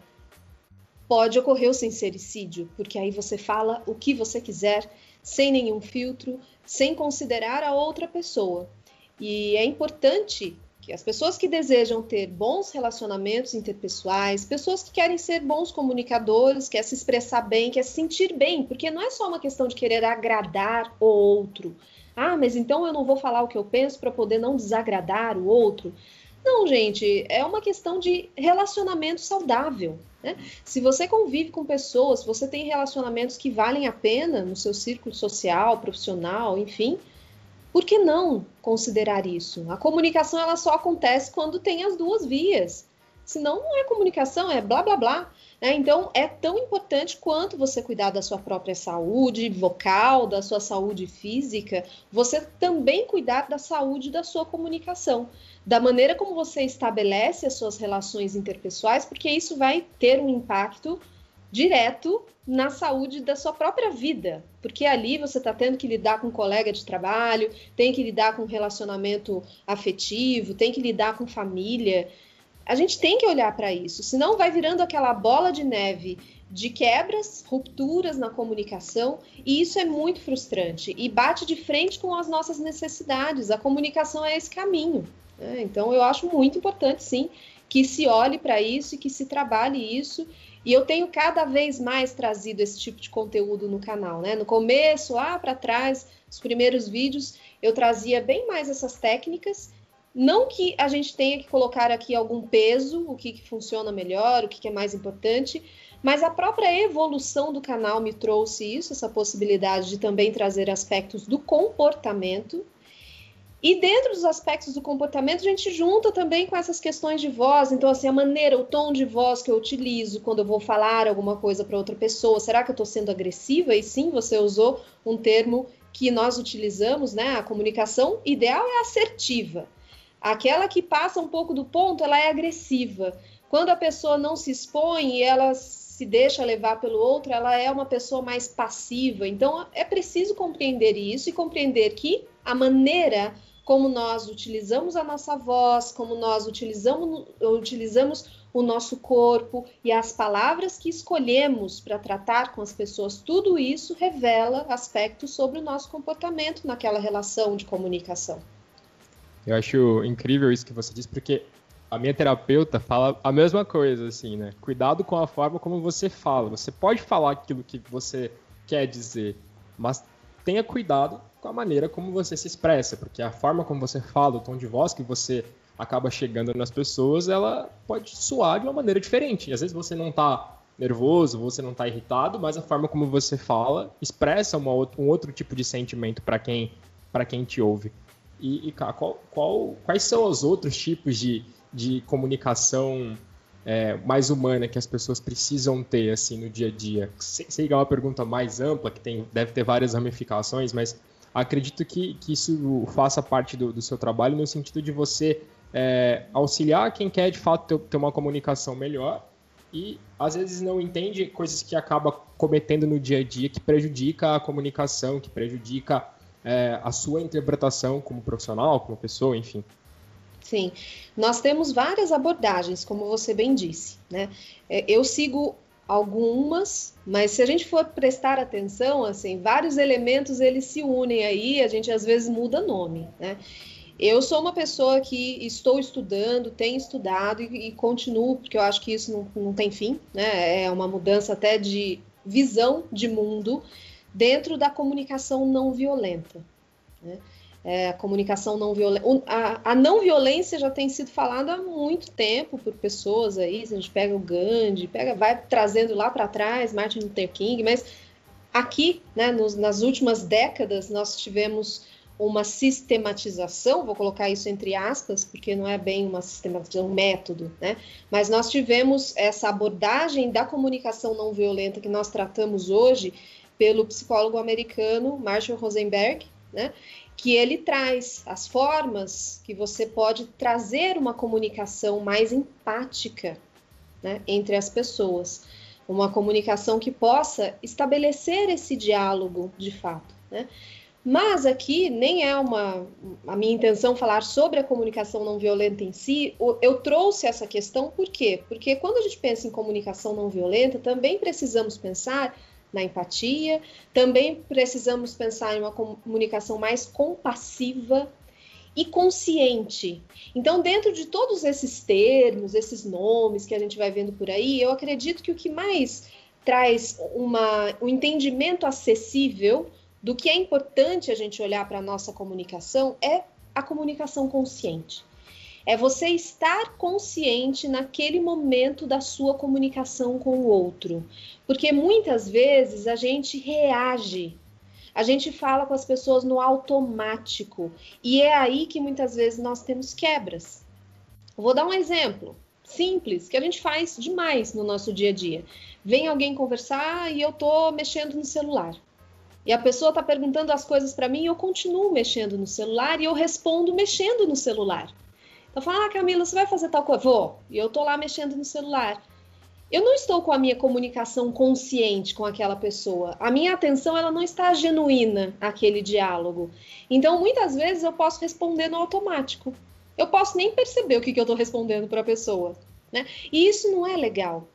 pode ocorrer o sincericídio, porque aí você fala o que você quiser sem nenhum filtro, sem considerar a outra pessoa. E é importante que as pessoas que desejam ter bons relacionamentos interpessoais, pessoas que querem ser bons comunicadores, quer se expressar bem, quer se sentir bem, porque não é só uma questão de querer agradar o outro. Ah, mas então eu não vou falar o que eu penso para poder não desagradar o outro. Não, gente, é uma questão de relacionamento saudável. Né? Se você convive com pessoas, se você tem relacionamentos que valem a pena no seu círculo social, profissional, enfim, por que não considerar isso? A comunicação ela só acontece quando tem as duas vias. Senão não é comunicação, é blá blá blá. Né? Então é tão importante quanto você cuidar da sua própria saúde vocal, da sua saúde física, você também cuidar da saúde da sua comunicação da maneira como você estabelece as suas relações interpessoais, porque isso vai ter um impacto direto na saúde da sua própria vida, porque ali você está tendo que lidar com um colega de trabalho, tem que lidar com relacionamento afetivo, tem que lidar com família. A gente tem que olhar para isso, senão vai virando aquela bola de neve de quebras, rupturas na comunicação, e isso é muito frustrante e bate de frente com as nossas necessidades. A comunicação é esse caminho. Né? Então, eu acho muito importante, sim, que se olhe para isso e que se trabalhe isso. E eu tenho cada vez mais trazido esse tipo de conteúdo no canal, né? No começo, lá para trás, os primeiros vídeos, eu trazia bem mais essas técnicas. Não que a gente tenha que colocar aqui algum peso, o que, que funciona melhor, o que, que é mais importante, mas a própria evolução do canal me trouxe isso, essa possibilidade de também trazer aspectos do comportamento e dentro dos aspectos do comportamento, a gente junta também com essas questões de voz. Então, assim, a maneira, o tom de voz que eu utilizo quando eu vou falar alguma coisa para outra pessoa. Será que eu estou sendo agressiva? E sim, você usou um termo que nós utilizamos, né? A comunicação ideal é assertiva. Aquela que passa um pouco do ponto, ela é agressiva. Quando a pessoa não se expõe e ela se deixa levar pelo outro, ela é uma pessoa mais passiva. Então, é preciso compreender isso e compreender que a maneira como nós utilizamos a nossa voz, como nós utilizamos, utilizamos o nosso corpo e as palavras que escolhemos para tratar com as pessoas, tudo isso revela aspectos sobre o nosso comportamento naquela relação de comunicação. Eu acho incrível isso que você disse, porque a minha terapeuta fala a mesma coisa, assim, né? Cuidado com a forma como você fala. Você pode falar aquilo que você quer dizer, mas tenha cuidado com a maneira como você se expressa, porque a forma como você fala, o tom de voz que você acaba chegando nas pessoas, ela pode soar de uma maneira diferente. Às vezes você não está nervoso, você não está irritado, mas a forma como você fala expressa uma, um outro tipo de sentimento para quem para quem te ouve. E, e qual, qual, quais são os outros tipos de, de comunicação é, mais humana que as pessoas precisam ter assim no dia a dia? Sei, sei que é uma pergunta mais ampla, que tem, deve ter várias ramificações, mas acredito que, que isso faça parte do, do seu trabalho no sentido de você é, auxiliar quem quer de fato ter, ter, uma comunicação melhor e às vezes não entende coisas que acaba cometendo no dia a dia que prejudica a comunicação, que prejudica é, a sua interpretação como profissional, como pessoa, enfim. Sim, nós temos várias abordagens, como você bem disse, né? É, eu sigo algumas, mas se a gente for prestar atenção, assim, vários elementos eles se unem aí, a gente às vezes muda nome, né? Eu sou uma pessoa que estou estudando, tenho estudado e, e continuo, porque eu acho que isso não, não tem fim, né? É uma mudança até de visão de mundo dentro da comunicação não violenta. Né? é, a comunicação não violenta. A, não violência já tem sido falada há muito tempo por pessoas aí. Se a gente pega o Gandhi, pega, vai trazendo lá para trás, Martin Luther King, mas aqui, né, nos, nas últimas décadas, nós tivemos uma sistematização, vou colocar isso entre aspas, porque não é bem uma sistematização, um método, né? Mas nós tivemos essa abordagem da comunicação não violenta que nós tratamos hoje pelo psicólogo americano Marshall Rosenberg, né? que ele traz as formas que você pode trazer uma comunicação mais empática né, entre as pessoas, uma comunicação que possa estabelecer esse diálogo de fato. Né? Mas aqui nem é uma a minha intenção falar sobre a comunicação não violenta em si. Eu trouxe essa questão por quê? Porque quando a gente pensa em comunicação não violenta, também precisamos pensar na empatia. Também precisamos pensar em uma comunicação mais compassiva e consciente. Então, dentro de todos esses termos, esses nomes que a gente vai vendo por aí, eu acredito que o que mais traz uma, um entendimento acessível do que é importante a gente olhar para a nossa comunicação é a comunicação consciente. É você estar consciente naquele momento da sua comunicação com o outro. Porque muitas vezes a gente reage, a gente fala com as pessoas no automático. E é aí que muitas vezes nós temos quebras. Vou dar um exemplo simples que a gente faz demais no nosso dia a dia. Vem alguém conversar e eu tô mexendo no celular. E a pessoa está perguntando as coisas para mim e eu continuo mexendo no celular e eu respondo mexendo no celular. Eu falo, ah, Camila, você vai fazer tal coisa? Vou. E eu tô lá mexendo no celular. Eu não estou com a minha comunicação consciente com aquela pessoa. A minha atenção ela não está genuína àquele diálogo. Então, muitas vezes eu posso responder no automático. Eu posso nem perceber o que, que eu estou respondendo para a pessoa. Né? E isso não é legal.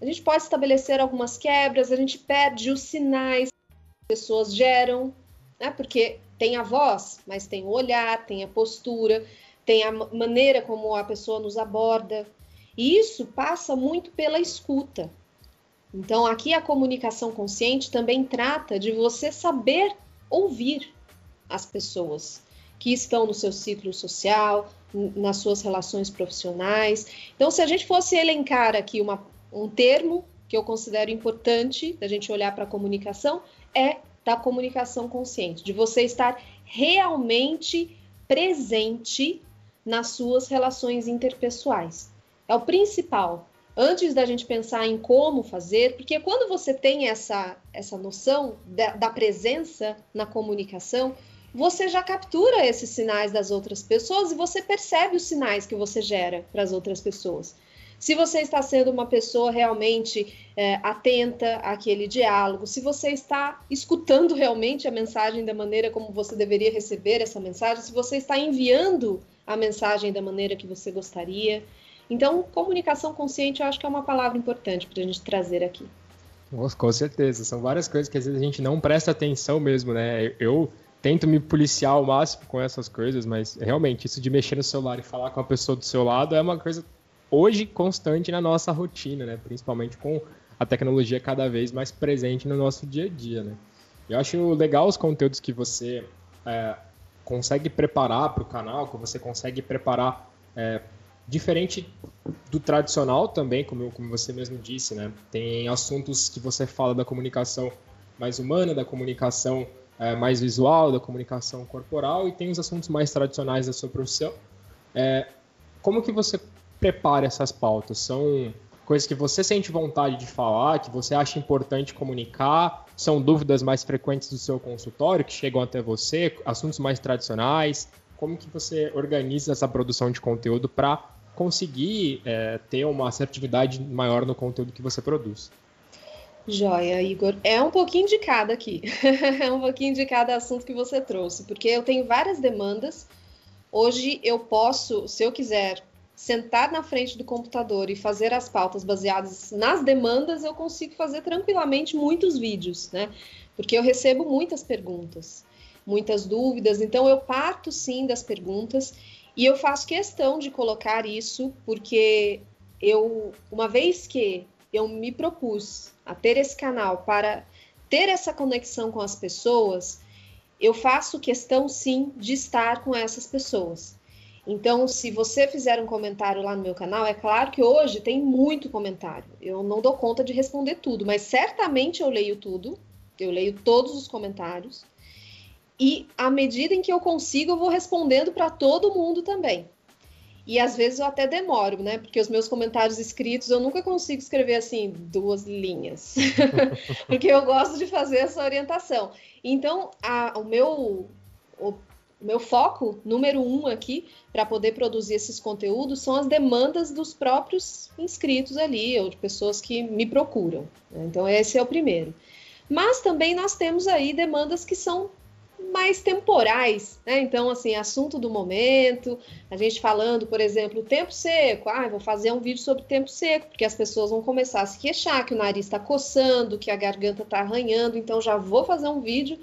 A gente pode estabelecer algumas quebras, a gente perde os sinais que as pessoas geram, né? porque tem a voz, mas tem o olhar, tem a postura tem a maneira como a pessoa nos aborda. E isso passa muito pela escuta. Então, aqui a comunicação consciente também trata de você saber ouvir as pessoas que estão no seu ciclo social, nas suas relações profissionais. Então, se a gente fosse elencar aqui uma, um termo que eu considero importante da gente olhar para a comunicação, é da comunicação consciente, de você estar realmente presente nas suas relações interpessoais. É o principal. Antes da gente pensar em como fazer, porque quando você tem essa, essa noção da, da presença na comunicação, você já captura esses sinais das outras pessoas e você percebe os sinais que você gera para as outras pessoas. Se você está sendo uma pessoa realmente é, atenta àquele diálogo, se você está escutando realmente a mensagem da maneira como você deveria receber essa mensagem, se você está enviando a mensagem da maneira que você gostaria. Então, comunicação consciente eu acho que é uma palavra importante para a gente trazer aqui. Com certeza, são várias coisas que às vezes a gente não presta atenção mesmo, né? Eu tento me policiar ao máximo com essas coisas, mas realmente isso de mexer no celular e falar com a pessoa do seu lado é uma coisa hoje constante na nossa rotina, né? Principalmente com a tecnologia cada vez mais presente no nosso dia a dia, né? Eu acho legal os conteúdos que você é, consegue preparar para o canal, que você consegue preparar é, diferente do tradicional também, como, como você mesmo disse, né? Tem assuntos que você fala da comunicação mais humana, da comunicação é, mais visual, da comunicação corporal, e tem os assuntos mais tradicionais da sua profissão. É, como que você prepara essas pautas? São coisas que você sente vontade de falar, que você acha importante comunicar? São dúvidas mais frequentes do seu consultório que chegam até você? Assuntos mais tradicionais? Como que você organiza essa produção de conteúdo para conseguir é, ter uma assertividade maior no conteúdo que você produz? Joia, Igor. É um pouquinho de cada aqui. é um pouquinho de cada assunto que você trouxe, porque eu tenho várias demandas. Hoje eu posso, se eu quiser sentar na frente do computador e fazer as pautas baseadas nas demandas, eu consigo fazer tranquilamente muitos vídeos, né? Porque eu recebo muitas perguntas, muitas dúvidas, então eu parto sim das perguntas e eu faço questão de colocar isso porque eu, uma vez que eu me propus a ter esse canal para ter essa conexão com as pessoas, eu faço questão sim de estar com essas pessoas. Então, se você fizer um comentário lá no meu canal, é claro que hoje tem muito comentário. Eu não dou conta de responder tudo, mas certamente eu leio tudo. Eu leio todos os comentários. E à medida em que eu consigo, eu vou respondendo para todo mundo também. E às vezes eu até demoro, né? Porque os meus comentários escritos eu nunca consigo escrever assim duas linhas, porque eu gosto de fazer essa orientação. Então, a, o meu o meu foco número um aqui para poder produzir esses conteúdos são as demandas dos próprios inscritos ali, ou de pessoas que me procuram. Né? Então, esse é o primeiro. Mas também nós temos aí demandas que são mais temporais, né? Então, assim, assunto do momento, a gente falando, por exemplo, tempo seco. Ah, vou fazer um vídeo sobre tempo seco, porque as pessoas vão começar a se queixar que o nariz está coçando, que a garganta está arranhando, então já vou fazer um vídeo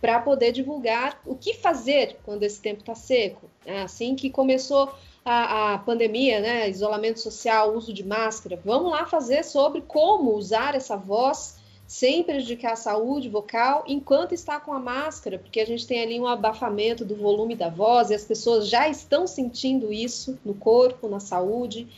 para poder divulgar o que fazer quando esse tempo está seco. É assim que começou a, a, pandemia, né, isolamento social, uso de máscara, vamos lá fazer sobre como usar essa voz sem prejudicar a saúde vocal enquanto está com a máscara, porque a gente tem ali um abafamento do volume da voz e as pessoas já estão sentindo isso no corpo, na saúde.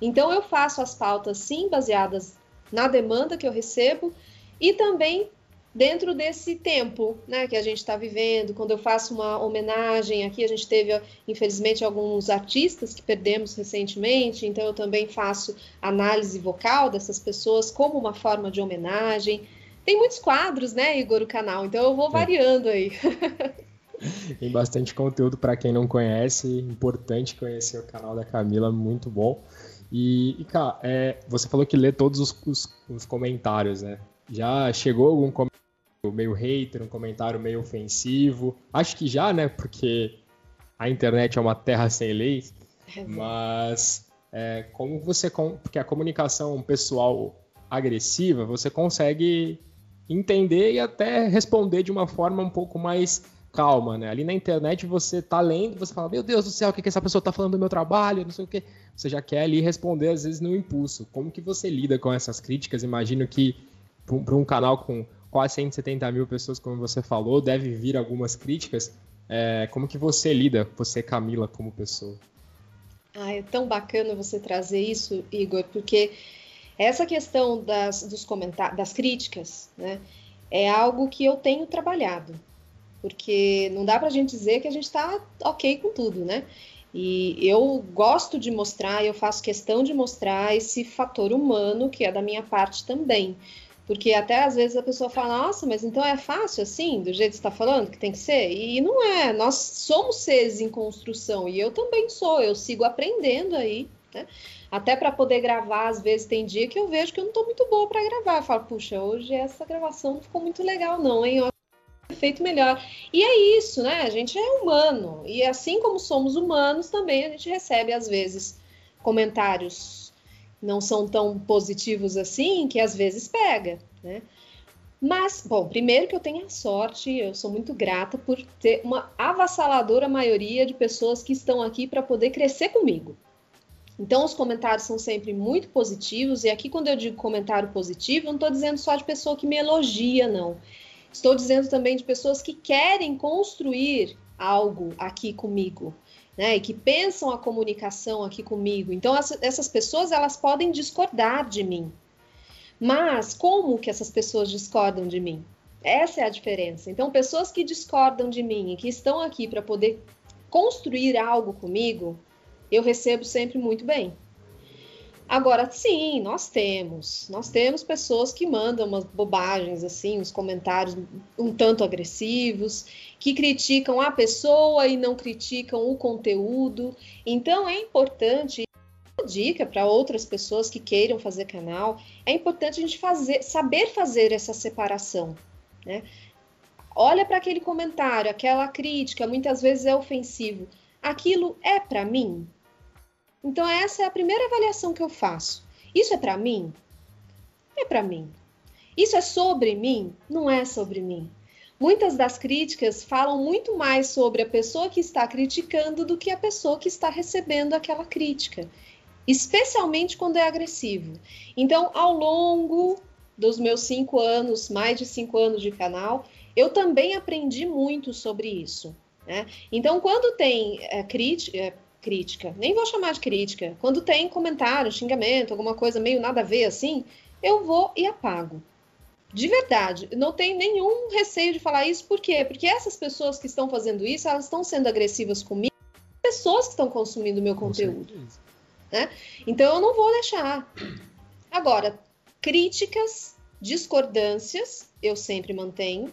Então eu faço as pautas sim baseadas na demanda que eu recebo e também dentro desse tempo né, que a gente está vivendo, quando eu faço uma homenagem, aqui a gente teve, infelizmente, alguns artistas que perdemos recentemente, então eu também faço análise vocal dessas pessoas como uma forma de homenagem. Tem muitos quadros, né, Igor, o canal, então eu vou variando aí. Tem bastante conteúdo para quem não conhece, importante conhecer o canal da Camila, muito bom. E, e cara, é, você falou que lê todos os, os, os comentários, né? Já chegou algum comentário? Meio hater, um comentário meio ofensivo. Acho que já, né? Porque a internet é uma terra sem leis. Mas é, como você. Porque a comunicação pessoal agressiva, você consegue entender e até responder de uma forma um pouco mais calma, né? Ali na internet você tá lendo, você fala, meu Deus do céu, o que, que essa pessoa tá falando do meu trabalho, não sei o quê. Você já quer ali responder, às vezes, no impulso. Como que você lida com essas críticas? Imagino que para um canal com quase 170 mil pessoas, como você falou, deve vir algumas críticas. É, como que você lida, você, Camila, como pessoa? Ah, é tão bacana você trazer isso, Igor, porque essa questão das, dos comentários, das críticas, né, é algo que eu tenho trabalhado porque não dá para a gente dizer que a gente está ok com tudo, né? E eu gosto de mostrar, eu faço questão de mostrar esse fator humano que é da minha parte também. Porque até às vezes a pessoa fala, nossa, mas então é fácil assim, do jeito que está falando, que tem que ser? E não é, nós somos seres em construção, e eu também sou, eu sigo aprendendo aí, né? Até para poder gravar, às vezes tem dia que eu vejo que eu não estou muito boa para gravar. Eu falo, puxa, hoje essa gravação não ficou muito legal, não, hein? feito melhor. E é isso, né? A gente é humano. E assim como somos humanos, também a gente recebe, às vezes, comentários não são tão positivos assim, que às vezes pega, né? Mas, bom, primeiro que eu tenho a sorte, eu sou muito grata por ter uma avassaladora maioria de pessoas que estão aqui para poder crescer comigo. Então, os comentários são sempre muito positivos, e aqui, quando eu digo comentário positivo, não estou dizendo só de pessoa que me elogia, não. Estou dizendo também de pessoas que querem construir algo aqui comigo, né? E que pensam a comunicação aqui comigo. Então, essas pessoas elas podem discordar de mim. Mas como que essas pessoas discordam de mim? Essa é a diferença. Então, pessoas que discordam de mim e que estão aqui para poder construir algo comigo, eu recebo sempre muito bem. Agora, sim, nós temos. Nós temos pessoas que mandam umas bobagens, assim, uns comentários um tanto agressivos, que criticam a pessoa e não criticam o conteúdo. Então, é importante dica para outras pessoas que queiram fazer canal, é importante a gente fazer, saber fazer essa separação, né? Olha para aquele comentário, aquela crítica, muitas vezes é ofensivo. Aquilo é para mim? Então, essa é a primeira avaliação que eu faço. Isso é para mim? É para mim. Isso é sobre mim? Não é sobre mim. Muitas das críticas falam muito mais sobre a pessoa que está criticando do que a pessoa que está recebendo aquela crítica, especialmente quando é agressivo. Então, ao longo dos meus cinco anos, mais de cinco anos de canal, eu também aprendi muito sobre isso. Né? Então, quando tem é, crítica, é, crítica. Nem vou chamar de crítica. Quando tem comentário, xingamento, alguma coisa meio nada a ver assim, eu vou e apago. De verdade, não tem nenhum receio de falar isso, por quê? Porque essas pessoas que estão fazendo isso, elas estão sendo agressivas comigo, pessoas que estão consumindo meu conteúdo. Né? Então eu não vou deixar. Agora, críticas, discordâncias, eu sempre mantenho.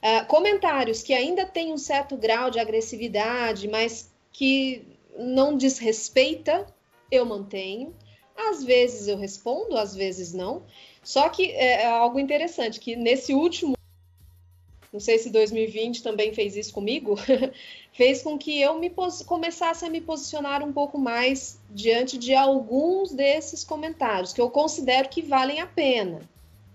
Uh, comentários que ainda têm um certo grau de agressividade, mas que não desrespeita, eu mantenho. Às vezes eu respondo, às vezes não. Só que é, é algo interessante, que nesse último, não sei se 2020 também fez isso comigo, fez com que eu me começasse a me posicionar um pouco mais diante de alguns desses comentários, que eu considero que valem a pena,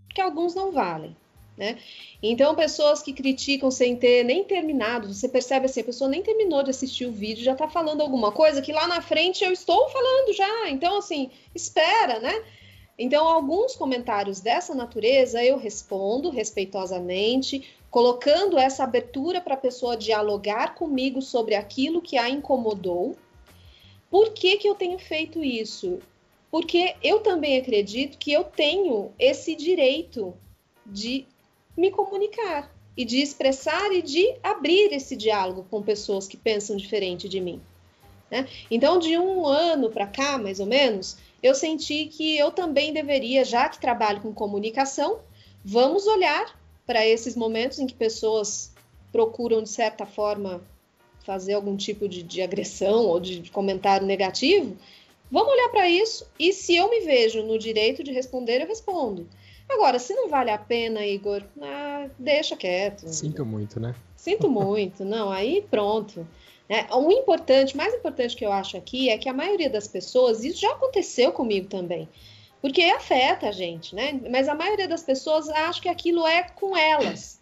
porque alguns não valem. Né? Então, pessoas que criticam sem ter nem terminado, você percebe assim, a pessoa nem terminou de assistir o vídeo, já está falando alguma coisa que lá na frente eu estou falando já. Então, assim, espera, né? Então, alguns comentários dessa natureza eu respondo respeitosamente, colocando essa abertura para a pessoa dialogar comigo sobre aquilo que a incomodou. Por que, que eu tenho feito isso? Porque eu também acredito que eu tenho esse direito de me comunicar e de expressar e de abrir esse diálogo com pessoas que pensam diferente de mim. Né? Então, de um ano para cá, mais ou menos, eu senti que eu também deveria, já que trabalho com comunicação, vamos olhar para esses momentos em que pessoas procuram, de certa forma, fazer algum tipo de, de agressão ou de, de comentário negativo. Vamos olhar para isso e se eu me vejo no direito de responder, eu respondo. Agora, se não vale a pena, Igor, ah, deixa quieto. Sinto muito, né? Sinto muito, não, aí pronto. É, o importante, mais importante que eu acho aqui é que a maioria das pessoas, isso já aconteceu comigo também, porque afeta a gente, né? Mas a maioria das pessoas acha que aquilo é com elas.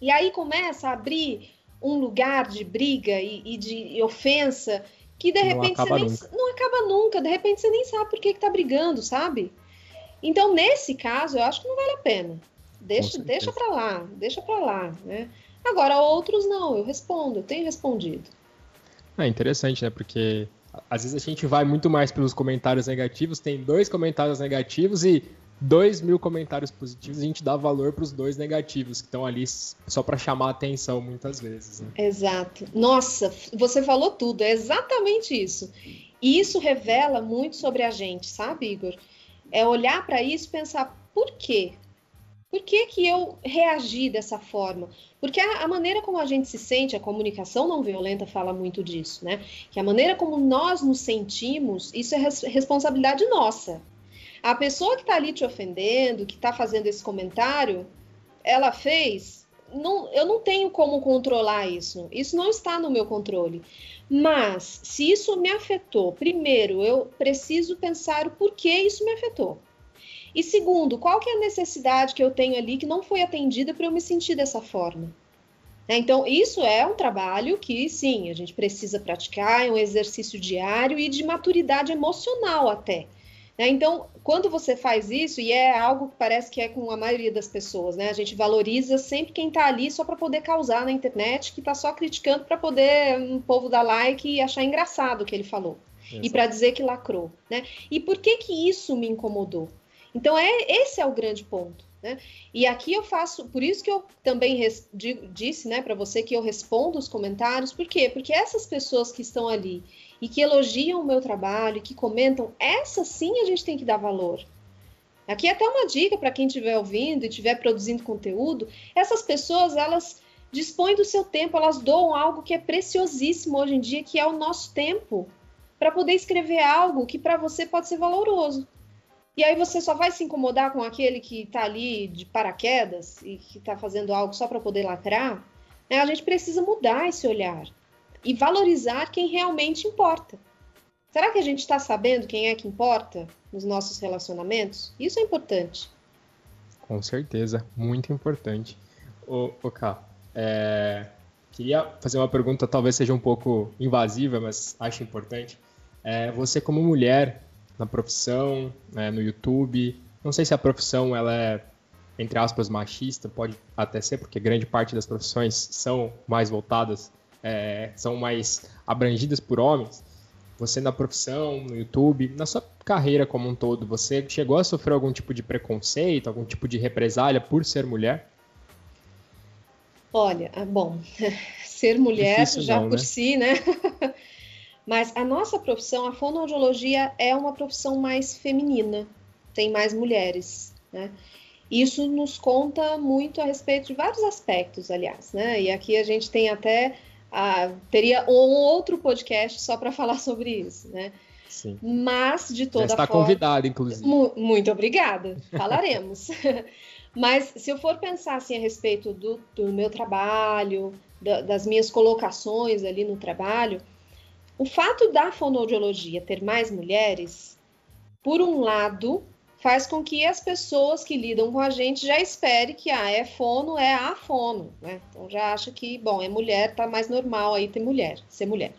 E aí começa a abrir um lugar de briga e, e de ofensa que de repente você nem, não acaba nunca, de repente você nem sabe por que, que tá brigando, sabe? Então, nesse caso, eu acho que não vale a pena. Deixa, deixa para lá, deixa para lá, né? Agora, outros não, eu respondo, eu tenho respondido. É interessante, né? Porque às vezes a gente vai muito mais pelos comentários negativos, tem dois comentários negativos e dois mil comentários positivos, a gente dá valor para os dois negativos que estão ali só para chamar atenção muitas vezes. Né? Exato. Nossa, você falou tudo, é exatamente isso. E isso revela muito sobre a gente, sabe, Igor? É olhar para isso e pensar por quê? Por que, que eu reagi dessa forma? Porque a, a, maneira como a gente se sente, a comunicação não violenta fala muito disso, né? Que a maneira como nós nos sentimos, isso é res, responsabilidade nossa. A pessoa que está ali te ofendendo, que está fazendo esse comentário, ela fez. Não, eu não tenho como controlar isso. Isso não está no meu controle. Mas, se isso me afetou, primeiro, eu preciso pensar o porquê isso me afetou. E segundo, qual que é a necessidade que eu tenho ali que não foi atendida para eu me sentir dessa forma? É, então, isso é um trabalho que, sim, a gente precisa praticar, é um exercício diário e de maturidade emocional até. Né? Então, quando você faz isso, e é algo que parece que é com a maioria das pessoas, né? A gente valoriza sempre quem está ali só para poder causar na internet, que está só criticando para poder um povo dar like e achar engraçado o que ele falou. Exato. E para dizer que lacrou, né? E por que que isso me incomodou? Então, é esse é o grande ponto. Né? E aqui eu faço, por isso que eu também res, disse né, para você que eu respondo os comentários, por quê? Porque essas pessoas que estão ali e que elogiam o meu trabalho, que comentam, essa sim a gente tem que dar valor. Aqui é até uma dica para quem estiver ouvindo e estiver produzindo conteúdo, essas pessoas, elas dispõem do seu tempo, elas doam algo que é preciosíssimo hoje em dia, que é o nosso tempo, para poder escrever algo que para você pode ser valoroso. E aí você só vai se incomodar com aquele que está ali de paraquedas e que está fazendo algo só para poder lacrar? Né? A gente precisa mudar esse olhar e valorizar quem realmente importa. Será que a gente está sabendo quem é que importa nos nossos relacionamentos? Isso é importante. Com certeza, muito importante. Ô, ô é, queria fazer uma pergunta, talvez seja um pouco invasiva, mas acho importante. É, você como mulher na profissão, né, no YouTube, não sei se a profissão ela é entre aspas machista, pode até ser porque grande parte das profissões são mais voltadas é, são mais abrangidas por homens, você na profissão, no YouTube, na sua carreira como um todo, você chegou a sofrer algum tipo de preconceito, algum tipo de represália por ser mulher? Olha, ah, bom, ser mulher Difícil já não, por né? si, né? Mas a nossa profissão, a fonoaudiologia, é uma profissão mais feminina, tem mais mulheres, né? Isso nos conta muito a respeito de vários aspectos, aliás, né? E aqui a gente tem até ah, teria um outro podcast só para falar sobre isso, né? Sim. Mas, de toda Já está forma... convidada, inclusive. Mu muito obrigada, falaremos. Mas, se eu for pensar assim, a respeito do, do meu trabalho, da, das minhas colocações ali no trabalho, o fato da fonoaudiologia ter mais mulheres, por um lado, faz com que as pessoas que lidam com a gente já espere que ah, é fono, é a fono, né? Então já acha que, bom, é mulher, tá mais normal aí ter mulher, ser mulher.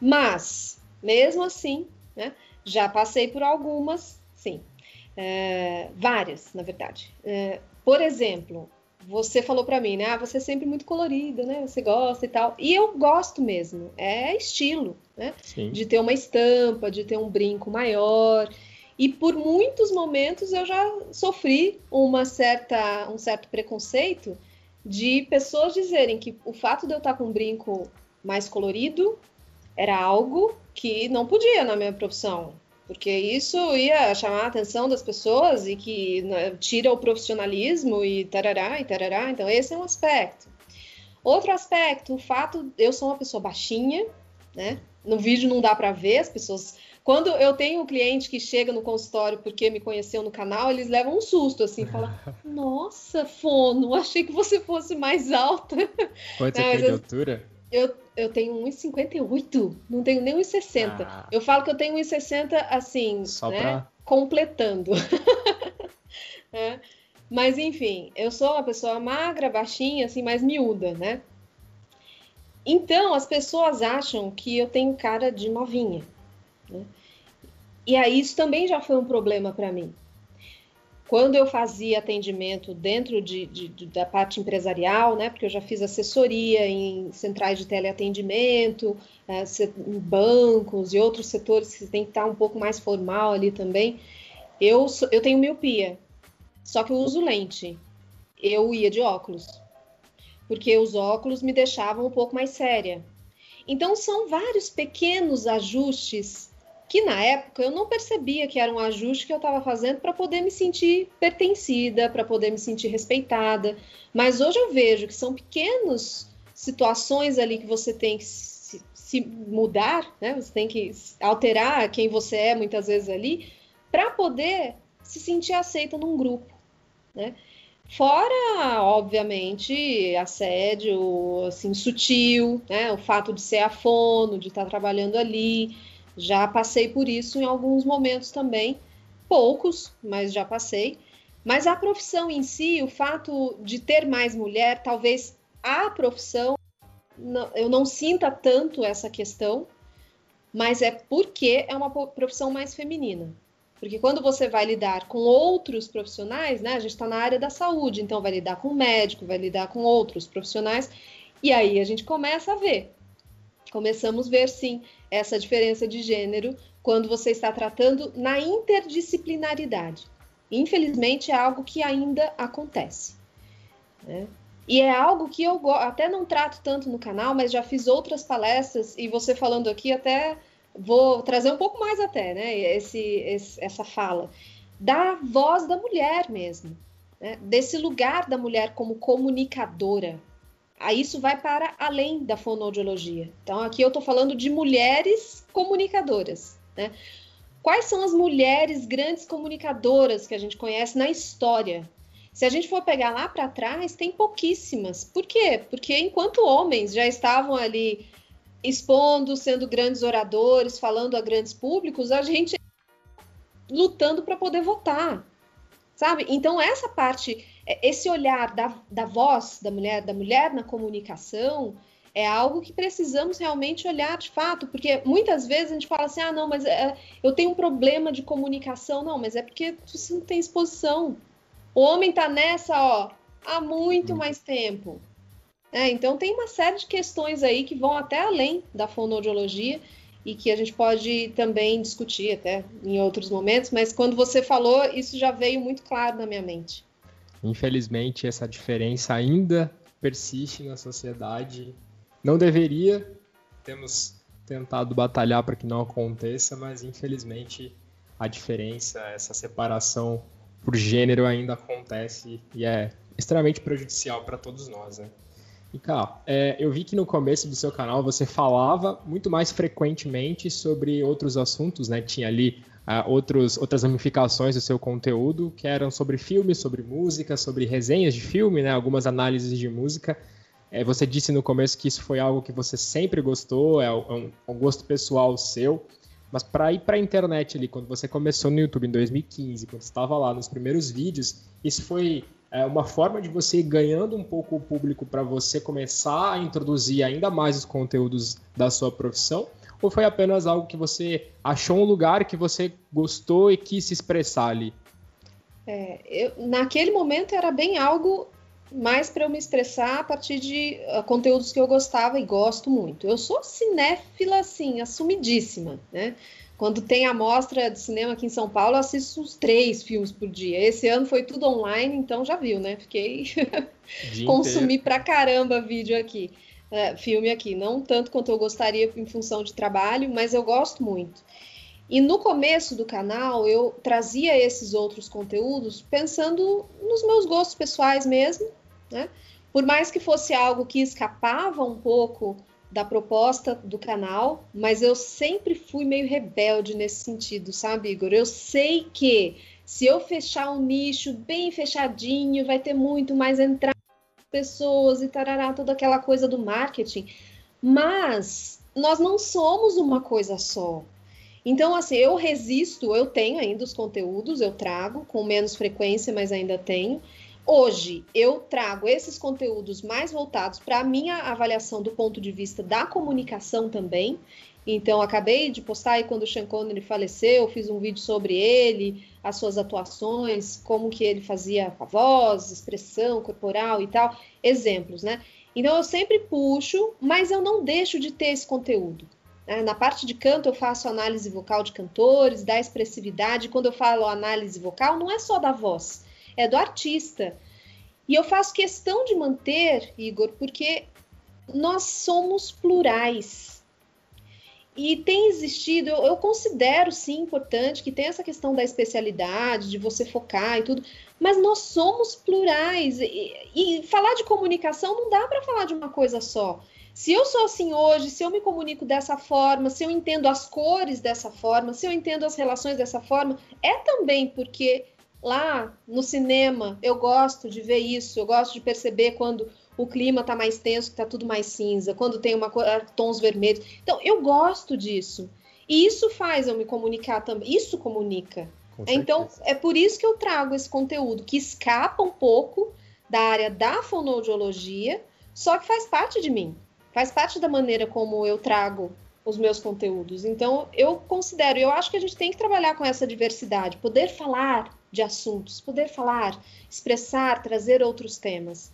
Mas, mesmo assim, né, já passei por algumas, sim, é, várias, na verdade. É, por exemplo, você falou para mim, né? Ah, você é sempre muito colorida, né? Você gosta e tal. E eu gosto mesmo. É estilo, né? Sim. De ter uma estampa, de ter um brinco maior. E por muitos momentos eu já sofri uma certa, um certo preconceito de pessoas dizerem que o fato de eu estar com um brinco mais colorido era algo que não podia na minha profissão, porque isso ia chamar a atenção das pessoas e que né, tira o profissionalismo e tarará e tarará. Então, esse é um aspecto. Outro aspecto, o fato, eu sou uma pessoa baixinha, né? No vídeo não dá para ver, as pessoas quando eu tenho um cliente que chega no consultório porque me conheceu no canal, eles levam um susto, assim, falam, nossa, Fono, achei que você fosse mais alta. Quanto você tem de altura? Eu, eu tenho 1,58, não tenho nem 1,60. Ah. Eu falo que eu tenho 1,60 assim, Só né, pra... completando. é. Mas enfim, eu sou uma pessoa magra, baixinha, assim, mais miúda, né? Então, as pessoas acham que eu tenho cara de novinha. Né? E aí, isso também já foi um problema para mim. Quando eu fazia atendimento dentro de, de, de, da parte empresarial, né, porque eu já fiz assessoria em centrais de teleatendimento, é, em bancos e outros setores que tem que estar um pouco mais formal ali também, eu, eu tenho miopia, só que eu uso lente. Eu ia de óculos, porque os óculos me deixavam um pouco mais séria. Então, são vários pequenos ajustes que na época eu não percebia que era um ajuste que eu estava fazendo para poder me sentir pertencida, para poder me sentir respeitada. Mas hoje eu vejo que são pequenas situações ali que você tem que se, se mudar, né? Você tem que alterar quem você é muitas vezes ali para poder se sentir aceita num grupo, né? Fora, obviamente, assédio assim sutil, né? O fato de ser afono, de estar tá trabalhando ali, já passei por isso em alguns momentos também, poucos, mas já passei. Mas a profissão em si, o fato de ter mais mulher, talvez a profissão, eu não sinta tanto essa questão, mas é porque é uma profissão mais feminina. Porque quando você vai lidar com outros profissionais, né? A gente está na área da saúde, então vai lidar com médico, vai lidar com outros profissionais, e aí a gente começa a ver. Começamos a ver, sim, essa diferença de gênero quando você está tratando na interdisciplinaridade. Infelizmente, é algo que ainda acontece. Né? E é algo que eu até não trato tanto no canal, mas já fiz outras palestras e você falando aqui até vou trazer um pouco mais até, né? Esse, esse essa fala da voz da mulher mesmo, né? desse lugar da mulher como comunicadora, Aí isso vai para além da fonoaudiologia. Então, aqui eu estou falando de mulheres comunicadoras. Né? Quais são as mulheres grandes comunicadoras que a gente conhece na história? Se a gente for pegar lá para trás, tem pouquíssimas. Por quê? Porque enquanto homens já estavam ali expondo, sendo grandes oradores, falando a grandes públicos, a gente lutando para poder votar, sabe? Então essa parte esse olhar da, da voz da mulher, da mulher na comunicação, é algo que precisamos realmente olhar de fato, porque muitas vezes a gente fala assim: ah, não, mas é, eu tenho um problema de comunicação. Não, mas é porque você não tem exposição. O homem tá nessa, ó, há muito mais tempo. É, então tem uma série de questões aí que vão até além da fonoaudiologia e que a gente pode também discutir até em outros momentos, mas quando você falou, isso já veio muito claro na minha mente. Infelizmente, essa diferença ainda persiste na sociedade. Não deveria, temos tentado batalhar para que não aconteça, mas infelizmente a diferença, essa separação por gênero ainda acontece e é extremamente prejudicial para todos nós. Né? E, cá, é, eu vi que no começo do seu canal você falava muito mais frequentemente sobre outros assuntos, né? Tinha ali uh, outros, outras ramificações do seu conteúdo que eram sobre filmes, sobre música, sobre resenhas de filme, né? Algumas análises de música. É, você disse no começo que isso foi algo que você sempre gostou, é um, um gosto pessoal seu. Mas para ir para a internet ali, quando você começou no YouTube em 2015, quando estava lá nos primeiros vídeos, isso foi é uma forma de você ir ganhando um pouco o público para você começar a introduzir ainda mais os conteúdos da sua profissão? Ou foi apenas algo que você achou um lugar que você gostou e quis se expressar ali? É, eu, naquele momento era bem algo mais para eu me expressar a partir de uh, conteúdos que eu gostava e gosto muito. Eu sou cinéfila, assim, assumidíssima, né? Quando tem a mostra de cinema aqui em São Paulo, eu assisto uns três filmes por dia. Esse ano foi tudo online, então já viu, né? Fiquei. Consumi pra caramba vídeo aqui, é, filme aqui. Não tanto quanto eu gostaria em função de trabalho, mas eu gosto muito. E no começo do canal eu trazia esses outros conteúdos pensando nos meus gostos pessoais mesmo, né? Por mais que fosse algo que escapava um pouco da proposta do canal, mas eu sempre fui meio rebelde nesse sentido, sabe, Igor? Eu sei que se eu fechar um nicho bem fechadinho, vai ter muito mais entrada pessoas e tarará, toda aquela coisa do marketing. Mas nós não somos uma coisa só. Então, assim, eu resisto, eu tenho ainda os conteúdos, eu trago com menos frequência, mas ainda tenho. Hoje eu trago esses conteúdos mais voltados para a minha avaliação do ponto de vista da comunicação também. Então, acabei de postar aí quando o Sean Connery faleceu, fiz um vídeo sobre ele, as suas atuações, como que ele fazia a voz, expressão corporal e tal, exemplos, né? Então, eu sempre puxo, mas eu não deixo de ter esse conteúdo. Né? Na parte de canto, eu faço análise vocal de cantores, da expressividade. Quando eu falo análise vocal, não é só da voz, é do artista. E eu faço questão de manter, Igor, porque nós somos plurais. E tem existido, eu, eu, considero sim importante que tem essa questão da especialidade, de você focar e tudo, mas nós somos plurais. E, e falar de comunicação não dá para falar de uma coisa só. Se eu sou assim hoje, se eu me comunico dessa forma, se eu entendo as cores dessa forma, se eu entendo as relações dessa forma, é também porque lá no cinema eu gosto de ver isso, eu gosto de perceber quando o clima tá mais tenso, que tá tudo mais cinza, quando tem uma cor, tons vermelhos. Então, eu gosto disso. E isso faz eu me comunicar também. Isso comunica. Então, é por isso que eu trago esse conteúdo que escapa um pouco da área da fonoaudiologia, só que faz parte de mim. Faz parte da maneira como eu trago os meus conteúdos. Então, eu considero, eu acho que a gente tem que trabalhar com essa diversidade, poder falar de assuntos, poder falar, expressar, trazer outros temas.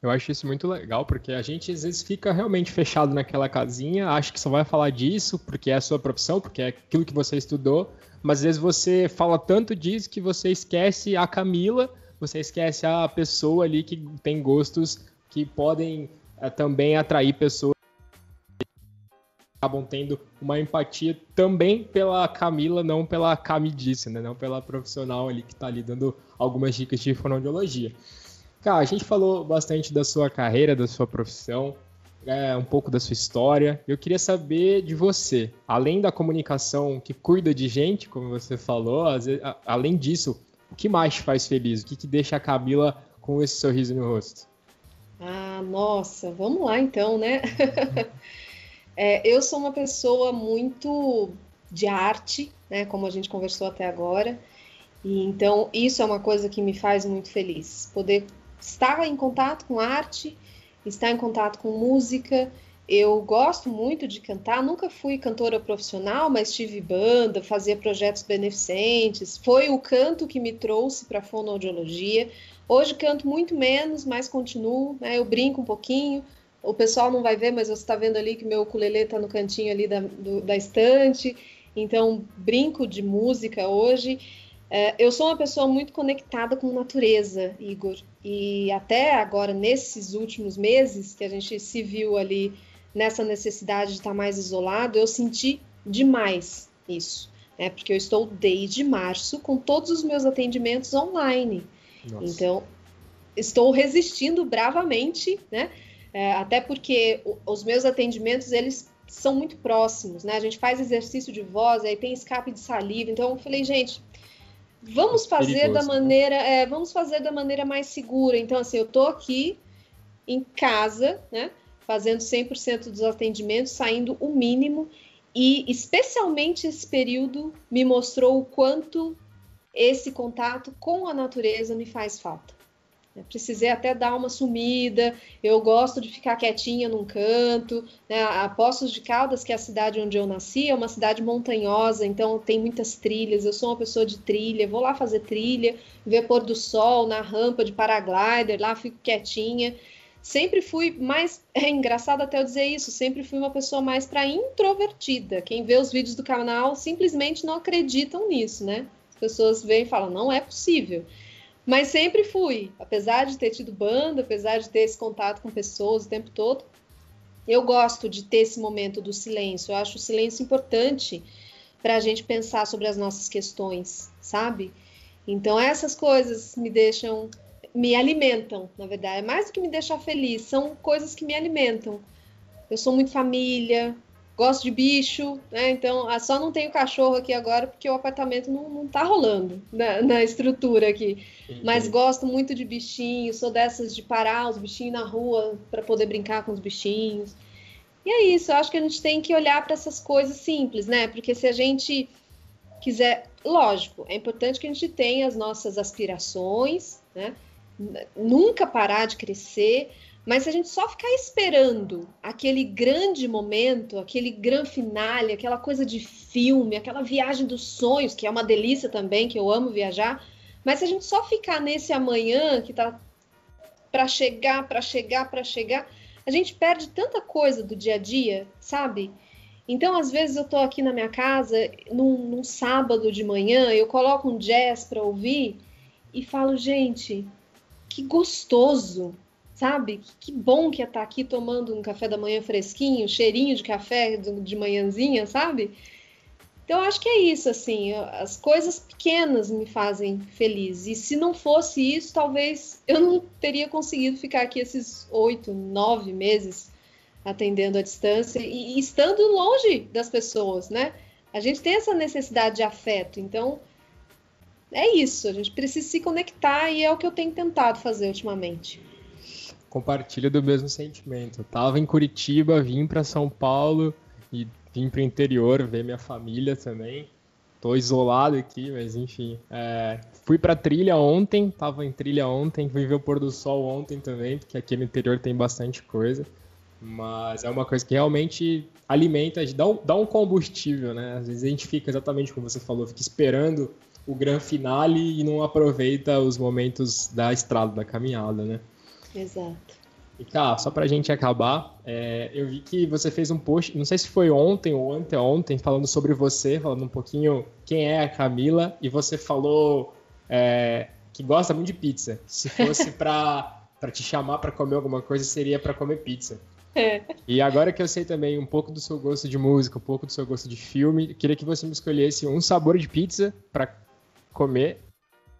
Eu acho isso muito legal, porque a gente às vezes fica realmente fechado naquela casinha, acha que só vai falar disso porque é a sua profissão, porque é aquilo que você estudou, mas às vezes você fala tanto disso que você esquece a Camila, você esquece a pessoa ali que tem gostos que podem é, também atrair pessoas que acabam tendo uma empatia também pela Camila, não pela Camidice, né? não pela profissional ali que está ali dando algumas dicas de fonoaudiologia. Cara, a gente falou bastante da sua carreira, da sua profissão, é, um pouco da sua história. Eu queria saber de você, além da comunicação que cuida de gente, como você falou, vezes, a, além disso, o que mais te faz feliz? O que, que deixa a Camila com esse sorriso no rosto? Ah, nossa, vamos lá então, né? é, eu sou uma pessoa muito de arte, né? Como a gente conversou até agora. E então isso é uma coisa que me faz muito feliz, poder estar em contato com arte, estar em contato com música. Eu gosto muito de cantar, nunca fui cantora profissional, mas tive banda, fazia projetos beneficentes. Foi o canto que me trouxe para a fonoaudiologia. Hoje canto muito menos, mas continuo, né? Eu brinco um pouquinho. O pessoal não vai ver, mas você está vendo ali que meu ukulele está no cantinho ali da, do, da estante. Então, brinco de música hoje. É, eu sou uma pessoa muito conectada com natureza, Igor, e até agora, nesses últimos meses que a gente se viu ali nessa necessidade de estar mais isolado, eu senti demais isso, né? Porque eu estou desde março com todos os meus atendimentos online. Nossa. Então, estou resistindo bravamente, né? É, até porque os meus atendimentos, eles são muito próximos, né? A gente faz exercício de voz, aí tem escape de saliva. Então, eu falei, gente, Vamos fazer Perigoso, da né? maneira, é, vamos fazer da maneira mais segura. Então, assim, eu tô aqui em casa, né, fazendo 100% dos atendimentos, saindo o mínimo, e especialmente esse período me mostrou o quanto esse contato com a natureza me faz falta. Precisei até dar uma sumida. Eu gosto de ficar quietinha num canto. Né? A Poços de Caldas, que é a cidade onde eu nasci, é uma cidade montanhosa, então tem muitas trilhas. Eu sou uma pessoa de trilha, vou lá fazer trilha, ver pôr do sol na rampa de paraglider, lá fico quietinha. Sempre fui mais. É engraçado até eu dizer isso, sempre fui uma pessoa mais para introvertida. Quem vê os vídeos do canal simplesmente não acreditam nisso, né? As pessoas veem e falam, não é possível. Mas sempre fui, apesar de ter tido banda, apesar de ter esse contato com pessoas o tempo todo, eu gosto de ter esse momento do silêncio. Eu acho o silêncio importante para a gente pensar sobre as nossas questões, sabe? Então essas coisas me deixam, me alimentam, na verdade. É mais do que me deixar feliz, são coisas que me alimentam. Eu sou muito família, gosto de bicho, né? Então, ah, só não tenho cachorro aqui agora porque o apartamento não, não tá rolando na, na estrutura aqui. Entendi. Mas gosto muito de bichinhos, sou dessas de parar os bichinhos na rua para poder brincar com os bichinhos. E é isso, eu acho que a gente tem que olhar para essas coisas simples, né? Porque se a gente quiser, lógico, é importante que a gente tenha as nossas aspirações, né? nunca parar de crescer, mas se a gente só ficar esperando aquele grande momento, aquele grande finale, aquela coisa de filme, aquela viagem dos sonhos, que é uma delícia também, que eu amo viajar, mas se a gente só ficar nesse amanhã que tá para chegar, para chegar, para chegar, a gente perde tanta coisa do dia a dia, sabe? Então, às vezes, eu tô aqui na minha casa, num, num sábado de manhã, eu coloco um jazz para ouvir e falo, gente, que gostoso, sabe? Que bom que tá aqui tomando um café da manhã fresquinho, cheirinho de café de manhãzinha, sabe? Então, acho que é isso, assim, as coisas pequenas me fazem feliz. E se não fosse isso, talvez eu não teria conseguido ficar aqui esses oito, nove meses atendendo à distância e estando longe das pessoas, né? A gente tem essa necessidade de afeto, então é isso, a gente precisa se conectar e é o que eu tenho tentado fazer ultimamente compartilho do mesmo sentimento. Eu tava em Curitiba, vim para São Paulo e vim para o interior ver minha família também. Tô isolado aqui, mas enfim. É, fui para trilha ontem, tava em trilha ontem, fui ver o pôr do sol ontem também, porque aqui no interior tem bastante coisa. Mas é uma coisa que realmente alimenta, dá um, dá um combustível, né? Às vezes a gente fica exatamente como você falou, fica esperando o grande finale e não aproveita os momentos da estrada, da caminhada, né? Exato. E, cara, só pra gente acabar, é, eu vi que você fez um post, não sei se foi ontem ou anteontem, falando sobre você, falando um pouquinho quem é a Camila, e você falou é, que gosta muito de pizza. Se fosse pra, pra te chamar para comer alguma coisa, seria para comer pizza. É. E agora que eu sei também um pouco do seu gosto de música, um pouco do seu gosto de filme, queria que você me escolhesse um sabor de pizza para comer,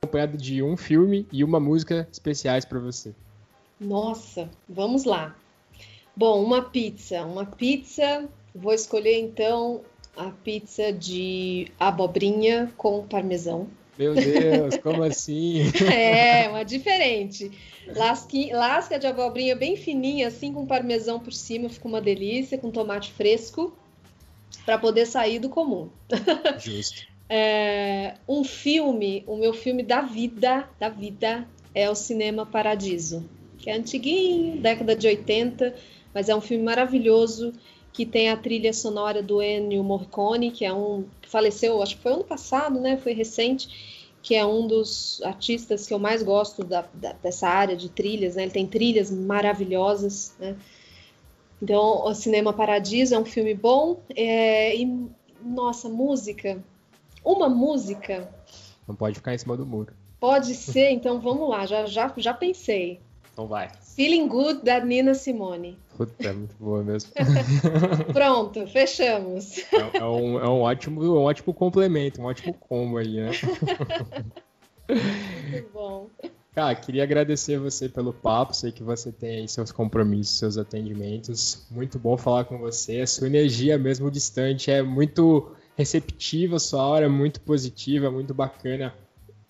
acompanhado de um filme e uma música especiais para você. Nossa, vamos lá. Bom, uma pizza. Uma pizza, vou escolher então a pizza de abobrinha com parmesão. Meu Deus, como assim? é, uma diferente. Lasque, lasca de abobrinha bem fininha, assim, com parmesão por cima, fica uma delícia, com tomate fresco, para poder sair do comum. Justo. É, um filme, o meu filme da vida, da vida, é o Cinema Paradiso que é antiguinho, década de 80, mas é um filme maravilhoso que tem a trilha sonora do Ennio Morricone, que é um que faleceu, acho que foi ano passado, né? Foi recente, que é um dos artistas que eu mais gosto da, da, dessa área de trilhas, né? Ele tem trilhas maravilhosas, né? Então, o Cinema Paradiso é um filme bom é, e nossa música, uma música. Não pode ficar em cima do muro. Pode ser, então vamos lá. Já já já pensei. Então vai. Feeling Good da Nina Simone. Puta, é muito boa mesmo. Pronto, fechamos. É, é, um, é um, ótimo, um ótimo complemento, um ótimo combo aí, né? Muito bom. Cara, queria agradecer você pelo papo. Sei que você tem aí seus compromissos, seus atendimentos. Muito bom falar com você. A sua energia, mesmo distante, é muito receptiva, sua hora é muito positiva, muito bacana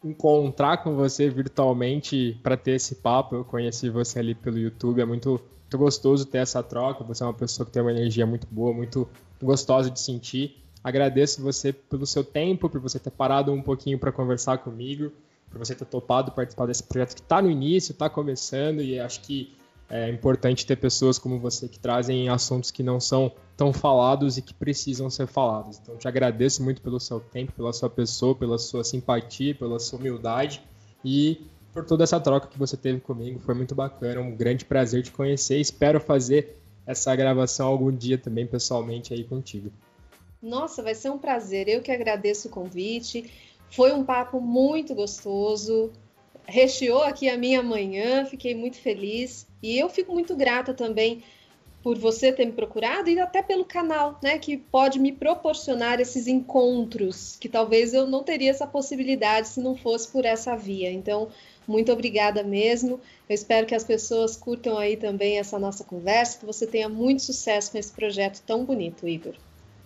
encontrar com você virtualmente para ter esse papo. Eu conheci você ali pelo YouTube, é muito, muito gostoso ter essa troca. Você é uma pessoa que tem uma energia muito boa, muito gostosa de sentir. Agradeço você pelo seu tempo, por você ter parado um pouquinho para conversar comigo, por você ter topado participar desse projeto que está no início, está começando e acho que é importante ter pessoas como você que trazem assuntos que não são tão falados e que precisam ser falados. Então, te agradeço muito pelo seu tempo, pela sua pessoa, pela sua simpatia, pela sua humildade e por toda essa troca que você teve comigo. Foi muito bacana, um grande prazer te conhecer. Espero fazer essa gravação algum dia também pessoalmente aí contigo. Nossa, vai ser um prazer. Eu que agradeço o convite. Foi um papo muito gostoso. Recheou aqui a minha manhã, fiquei muito feliz. E eu fico muito grata também por você ter me procurado e até pelo canal, né, que pode me proporcionar esses encontros, que talvez eu não teria essa possibilidade se não fosse por essa via. Então, muito obrigada mesmo. Eu espero que as pessoas curtam aí também essa nossa conversa, que você tenha muito sucesso com esse projeto tão bonito, Igor.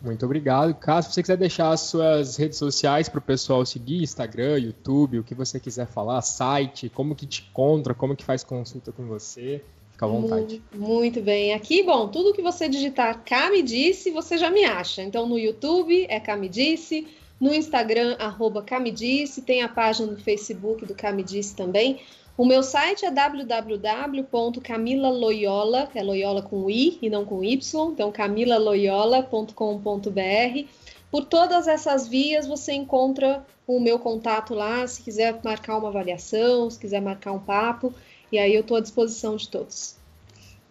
Muito obrigado. Caso você quiser deixar as suas redes sociais para o pessoal seguir, Instagram, YouTube, o que você quiser falar, site, como que te encontra, como que faz consulta com você, fica à vontade. Muito, bem. Aqui, bom, tudo que você digitar me disse, você já me acha. Então no YouTube é me disse, no Instagram, arroba Camidice, tem a página no Facebook do Camidice também. O meu site é www.camilaloyola, é Loyola com I e não com Y, então camilaloyola.com.br. Por todas essas vias você encontra o meu contato lá, se quiser marcar uma avaliação, se quiser marcar um papo, e aí eu estou à disposição de todos.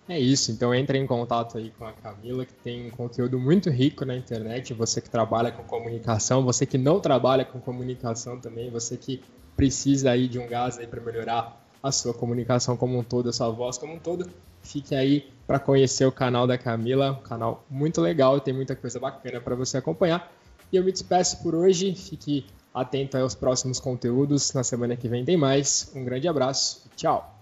É isso, então entre em contato aí com a Camila, que tem um conteúdo muito rico na internet. Você que trabalha com comunicação, você que não trabalha com comunicação também, você que precisa aí de um gás aí para melhorar a sua comunicação como um todo, a sua voz como um todo, fique aí para conhecer o canal da Camila, um canal muito legal, tem muita coisa bacana para você acompanhar. E eu me despeço por hoje, fique atento aos próximos conteúdos, na semana que vem tem mais. Um grande abraço, tchau!